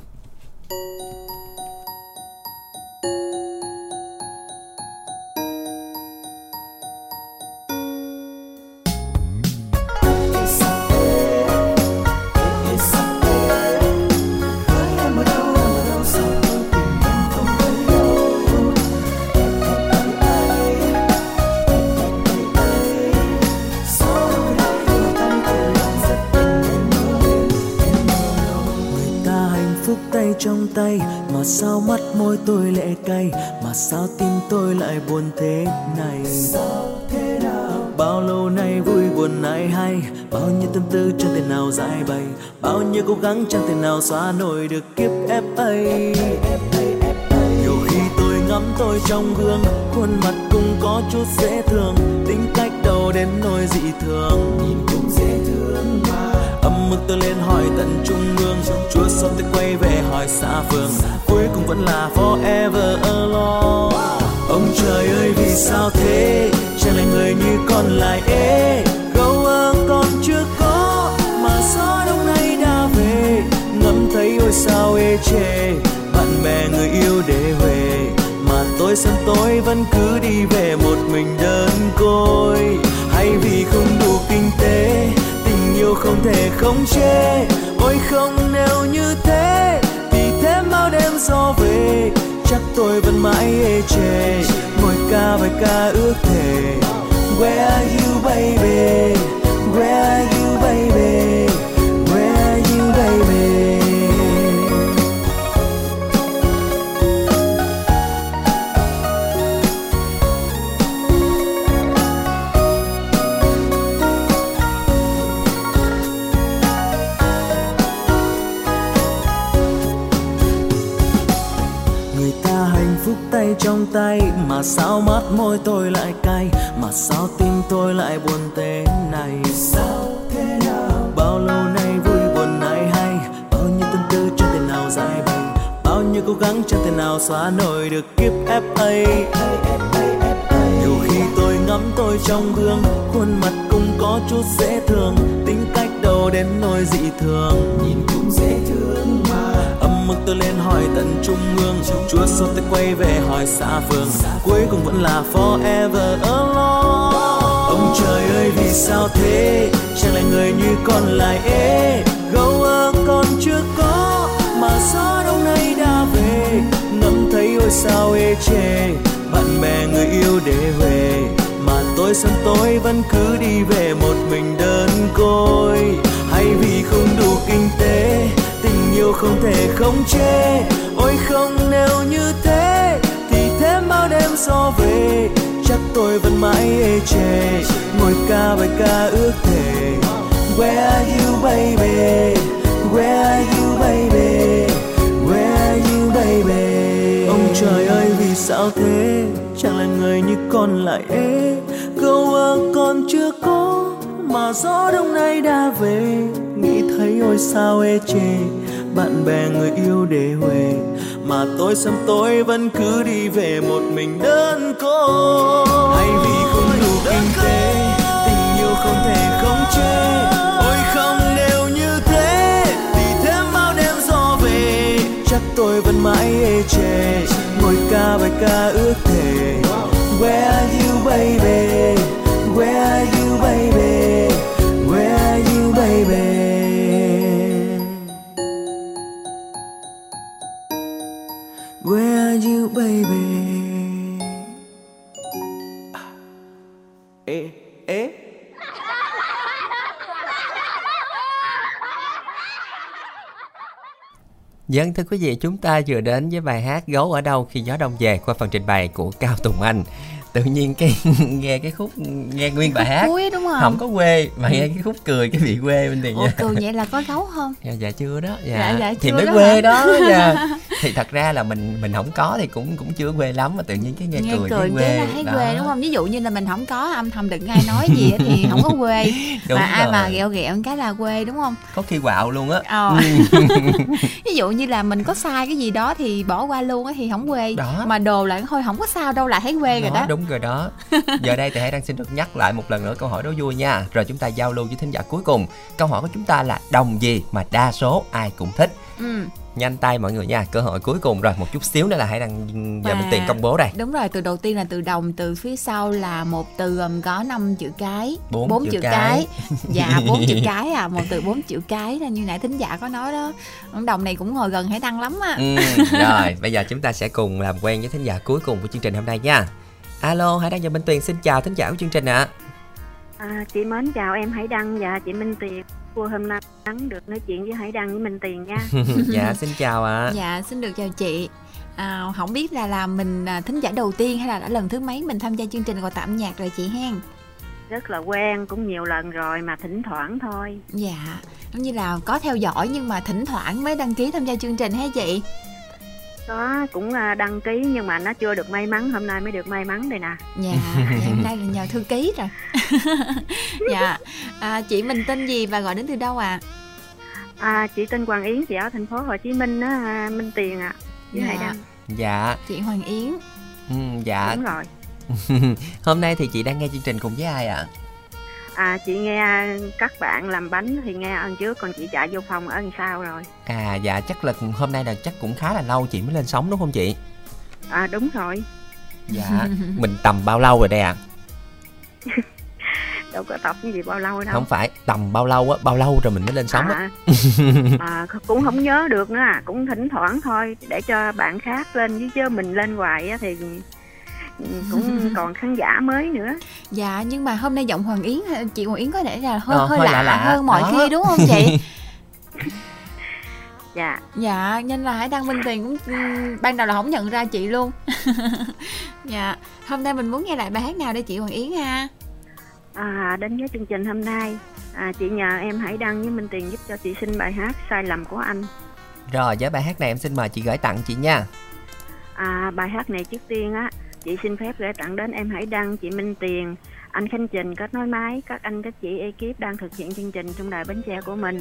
Sao mắt môi tôi lệ cay, mà sao tim tôi lại buồn thế này? Bao lâu nay vui buồn ai hay, bao nhiêu tâm tư chẳng thể nào giải bày, bao nhiêu cố gắng chẳng thể nào xóa nổi được kiếp ép ấy nhiều khi tôi ngắm tôi trong gương, khuôn mặt cũng có chút dễ thương, tính cách đâu đến nỗi dị thường. Nhìn cũng dễ thương mà âm mức tôi lên hỏi tận trung ương. Chúa xong tôi quay về hỏi xa phương. Cuối cùng vẫn là forever alone. Ông trời ơi, vì sao thế? Chẳng lại người như con lại ế. Câu ơ con chưa có, mà gió đông nay đã về. Ngắm thấy ôi sao ê chề. Bạn bè người yêu để về. Mà tôi sân tối vẫn cứ đi về một mình đơn côi. Hay vì không đủ kinh tế yêu không thể không chê ôi không nếu như thế, thì thêm bao đêm gió về. Chắc tôi vẫn mãi ê chề, ngồi ca bài ca ước thề. Where are you, baby? Where are you, baby? Trong tay mà sao mắt môi tôi lại cay mà sao tim tôi lại buồn thế này? Sao thế nào? Bao lâu nay vui buồn ai hay? Bao nhiêu tâm tư chẳng thể nào giải bày? Bao nhiêu cố gắng chẳng thể nào xóa nổi được kiếp ép ấy? Nhiều khi tôi ngắm tôi trong gương khuôn mặt cũng có chút dễ thương. Tính cách đâu đến nỗi dị thường? Nhìn cũng dễ thương tôi lên hỏi tận trung ương. Chúa xong tôi quay về hỏi xa phương. Cuối cùng vẫn là forever alone. Ông trời ơi, vì sao thế? Chẳng lẽ người như con lại ế? Gấu ơ, con chưa có, mà gió đông nay đã về. Ngắm thấy ôi sao ê chề, bạn bè người yêu để về. Mà tôi sân tối vẫn cứ đi về một mình đơn côi. Hay vì không đủ kinh tế yêu không thể không chê. Ôi không, nếu như thế, thì thêm bao đêm gió về. Chắc tôi vẫn mãi ê chề, ngồi ca bài ca ước thề. Where are you, baby? Where are you, baby? Where are you, baby? Ông trời ơi, vì sao thế? Chẳng là người như con lại ế? Câu ơ con chưa có, Mà gió đông nay đã về. Nghĩ thấy ôi sao ê chề? Bạn bè người yêu để huề. Mà tôi sớm tối vẫn cứ đi về một mình đơn côi hay vì không đủ kinh tế tình yêu không thể khống chế. Ôi không nếu như thế thì thêm bao đêm gió về. Chắc tôi vẫn mãi ê chề ngồi ca bài ca ước thề. Where are you baby? Where are you baby? Where are you baby you, baby? Ê, ê. Dân thưa quý vị, chúng ta vừa đến với bài hát Gấu ở đâu khi gió đông về qua phần trình bày của Cao Tùng Anh. Tự nhiên cái (laughs) nghe cái khúc nghe nguyên bài hát Cuối đúng không? không có quê mà nghe cái khúc cười cái bị quê bên tiền Ủa cười vậy là có gấu không? dạ, dạ chưa đó dạ, Dạ, dạ, thì chưa mới đó quê hả? đó dạ. (laughs) thì thật ra là mình mình không có thì cũng cũng chưa quê lắm mà tự nhiên cái nghe, nghe cười, cười cái cái quê là thấy Đó. quê đúng không ví dụ như là mình không có âm thầm đừng ai nói gì thì không có quê (laughs) Đúng mà ai mà rồi. ghẹo ghẹo cái là quê đúng không có khi quạo luôn á Ờ. Ừ. ví dụ như là mình có sai cái gì đó thì bỏ qua luôn á thì không quê Đó. mà đồ lại thôi không có sao đâu lại thấy quê rồi đó đúng rồi đó. Giờ đây thì hãy đang xin được nhắc lại một lần nữa câu hỏi đố vui nha. Rồi chúng ta giao lưu với thính giả cuối cùng. Câu hỏi của chúng ta là đồng gì mà đa số ai cũng thích? Ừ. nhanh tay mọi người nha cơ hội cuối cùng rồi một chút xíu nữa là hãy đang giờ mình tiền công bố đây. đúng rồi từ đầu tiên là từ đồng từ phía sau là một từ gồm có 5 chữ cái. Bốn bốn chữ chữ cái. cái. Dạ bốn chữ (laughs) cái à một từ bốn chữ cái là như nãy thính giả có nói đó. Đồng này cũng ngồi gần hải đăng lắm á. Ừ, rồi (laughs) bây giờ chúng ta sẽ cùng làm quen với thính giả cuối cùng của chương trình hôm nay nha alo hãy đang giờ minh tuyền xin chào thính giả của chương trình ạ À, chị mến chào em Hải Đăng và chị Minh Tiền. Cô hôm nay Đăng được nói chuyện với Hải Đăng với Minh Tiền nha. (laughs) dạ xin chào ạ Dạ xin được chào chị à, Không biết là là mình à, thính giả đầu tiên hay là đã lần thứ mấy mình tham gia chương trình gọi tạm nhạc rồi chị hen Rất là quen, cũng nhiều lần rồi mà thỉnh thoảng thôi. Dạ Giống như là có theo dõi nhưng mà thỉnh thoảng mới đăng ký tham gia chương trình hay chị Có cũng à, đăng ký nhưng mà nó chưa được may mắn, hôm nay mới được may mắn đây nè. Dạ hôm nay là nhờ thư ký rồi (laughs) Dạ à, Chị mình tên gì và gọi đến từ đâu ạ À, chị tên Hoàng Yến, chị ở thành phố Hồ Chí Minh á, à, Minh Tiền ạ. Với Dạ. Hải Đăng. dạ Chị Hoàng Yến ừ, dạ Đúng rồi. (laughs) hôm nay thì chị đang nghe chương trình cùng với ai ạ À, chị nghe các bạn làm bánh thì nghe ơn trước, còn chị chạy vô phòng ở đằng sau rồi. à dạ chắc là hôm nay là chắc cũng khá là lâu chị mới lên sóng đúng không chị À, đúng rồi. dạ mình tầm bao lâu rồi đây ạ (laughs) Đâu có tập cái gì bao lâu đâu. không phải tầm bao lâu á bao lâu rồi mình mới lên sóng á À, à, cũng không nhớ được nữa à cũng thỉnh thoảng thôi để cho bạn khác lên chứ chứ mình lên hoài á thì cũng (laughs) còn khán giả mới nữa. Dạ nhưng mà hôm nay giọng Hoàng Yến Chị Hoàng Yến có thể là hơi, Ờ, hơi, hơi lạ, lạ lạ. hơn mọi Đó. khi đúng không chị? (laughs) Dạ. Dạ nên là Hải Đăng Minh Tiền cũng ừm, ban đầu là không nhận ra chị luôn. (laughs) Dạ hôm nay mình muốn nghe lại bài hát nào đây chị Hoàng Yến ha? À, đến với chương trình hôm nay. À, chị nhờ em hãy đăng với Minh Tiền giúp cho chị xin bài hát sai lầm của anh. Rồi với bài hát này em xin mời chị gửi tặng chị nha. À, bài hát này trước tiên á chị xin phép gửi tặng đến em hãy đăng chị Minh Tiền anh Khánh Trình kết nối máy các anh các chị ekip đang thực hiện chương trình trong đài bến tre của mình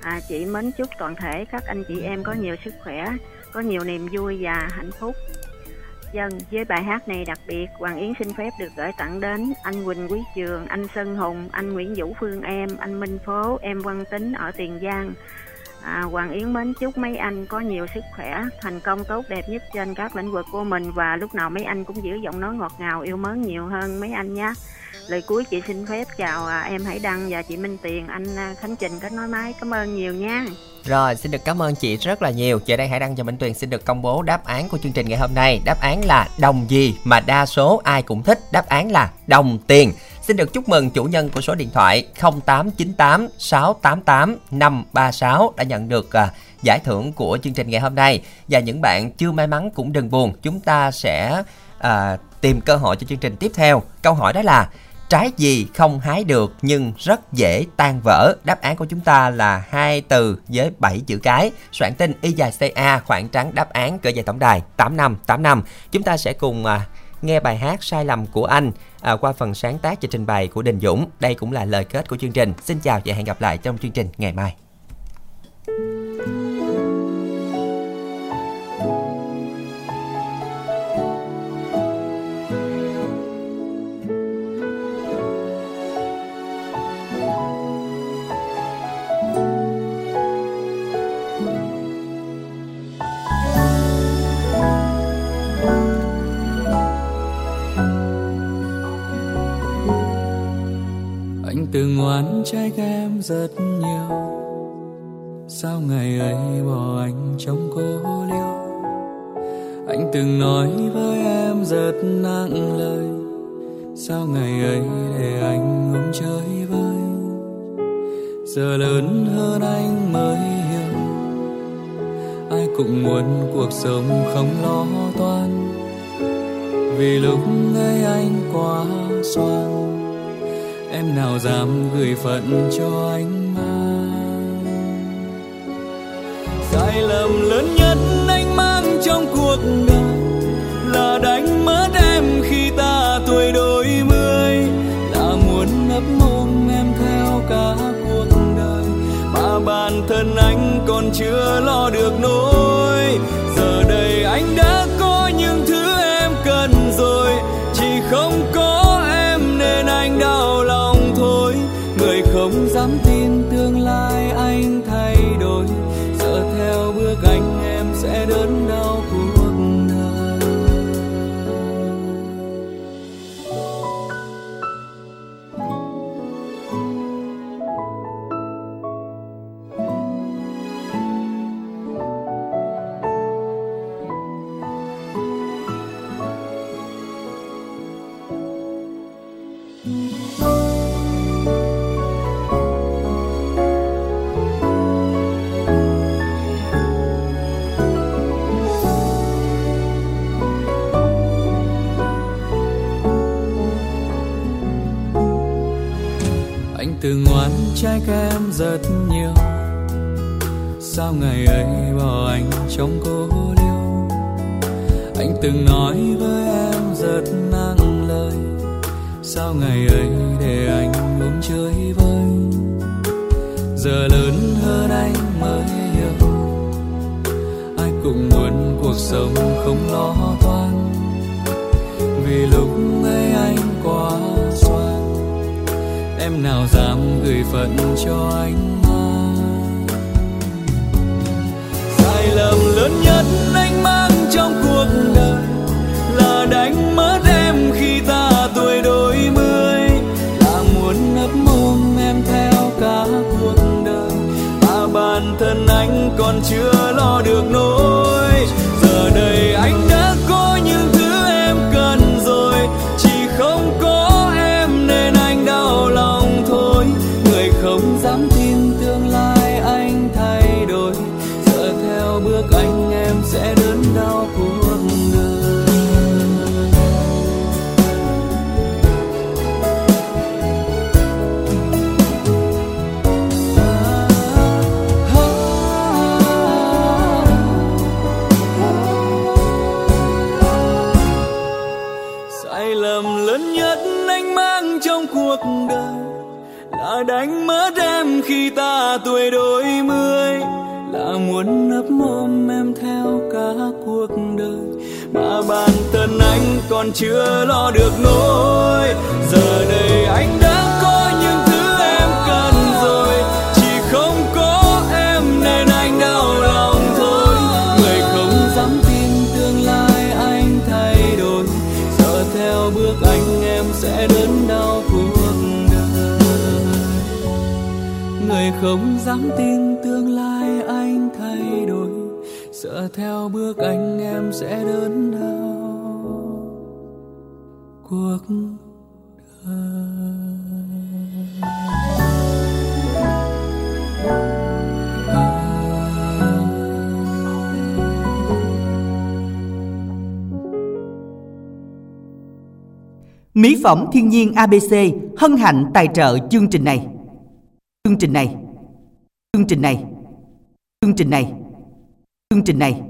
à, chị mến chúc toàn thể các anh chị em có nhiều sức khỏe có nhiều niềm vui và hạnh phúc Dân, với bài hát này đặc biệt, Hoàng Yến xin phép được gửi tặng đến anh Quỳnh Quý Trường, anh Sơn Hùng, anh Nguyễn Vũ Phương Em, anh Minh Phố, em Văn Tính ở Tiền Giang. À, Hoàng Yến mến chúc mấy anh có nhiều sức khỏe, thành công tốt đẹp nhất trên các lĩnh vực của mình và lúc nào mấy anh cũng giữ giọng nói ngọt ngào, yêu mến nhiều hơn mấy anh nhé. Lời cuối chị xin phép chào à, em Hải Đăng và chị Minh Tiền, anh à, Khánh Trình kết nói máy. Cảm ơn nhiều nha. Rồi, xin được cảm ơn chị rất là nhiều. Giờ đây Hải Đăng và Minh Tuyền xin được công bố đáp án của chương trình ngày hôm nay. Đáp án là đồng gì mà đa số ai cũng thích. Đáp án là đồng tiền. Xin được chúc mừng chủ nhân của số điện thoại 0898 688 536 đã nhận được à, giải thưởng của chương trình ngày hôm nay. Và những bạn chưa may mắn cũng đừng buồn, chúng ta sẽ à, tìm cơ hội cho chương trình tiếp theo. Câu hỏi đó là Trái gì không hái được nhưng rất dễ tan vỡ? Đáp án của chúng ta là hai từ với 7 chữ cái. Soạn tin y dài CA khoảng trắng đáp án cỡ dài tổng đài 8585. Chúng ta sẽ cùng à, nghe bài hát sai lầm của anh à, qua phần sáng tác và trình bày của Đình Dũng. Đây cũng là lời kết của chương trình. Xin chào và hẹn gặp lại trong chương trình ngày mai. Từng oán trách em rất nhiều. Sao ngày ấy bỏ anh trong cô liêu? Anh từng nói với em rất nặng lời. Sao ngày ấy để anh ôm chơi vơi? Giờ lớn hơn anh mới hiểu. Ai cũng muốn cuộc sống không lo toan. Vì lúc ấy anh quá xoan em nào dám gửi phận cho anh mang sai lầm lớn nhất anh mang trong cuộc đời là đánh mất em khi ta tuổi đôi mươi. Là muốn nấp mồm em theo cả cuộc đời, mà bản thân anh còn chưa lo được nỗi. Giờ đây anh đã từng oán trách em rất nhiều. Sao ngày ấy bỏ anh trong cô liêu anh từng nói với em rất nặng lời. Sao ngày ấy để anh uống chơi vơi? Giờ lớn hơn anh mới hiểu. Ai cũng muốn cuộc sống không lo toan. Vì lúc ấy anh quá em nào dám gửi phận cho anh sai lầm lớn nhất anh mang trong cuộc đời là đánh mất em khi ta tuổi đôi mươi. Là muốn nấp mồm em theo cả cuộc đời. Mà bản thân anh còn chưa lo được nỗi còn chưa lo được nỗi. Giờ đây anh đã có những thứ em cần rồi. Chỉ không có em nên anh đau lòng thôi. Người không dám tin tương lai anh thay đổi. Sợ theo bước anh em sẽ đớn đau cuộc đời. Người không dám tin tương lai anh thay đổi. Sợ theo bước anh em sẽ đớn phẩm thiên nhiên ABC hân hạnh tài trợ chương trình này. Chương trình này. Chương trình này. Chương trình này. Chương trình này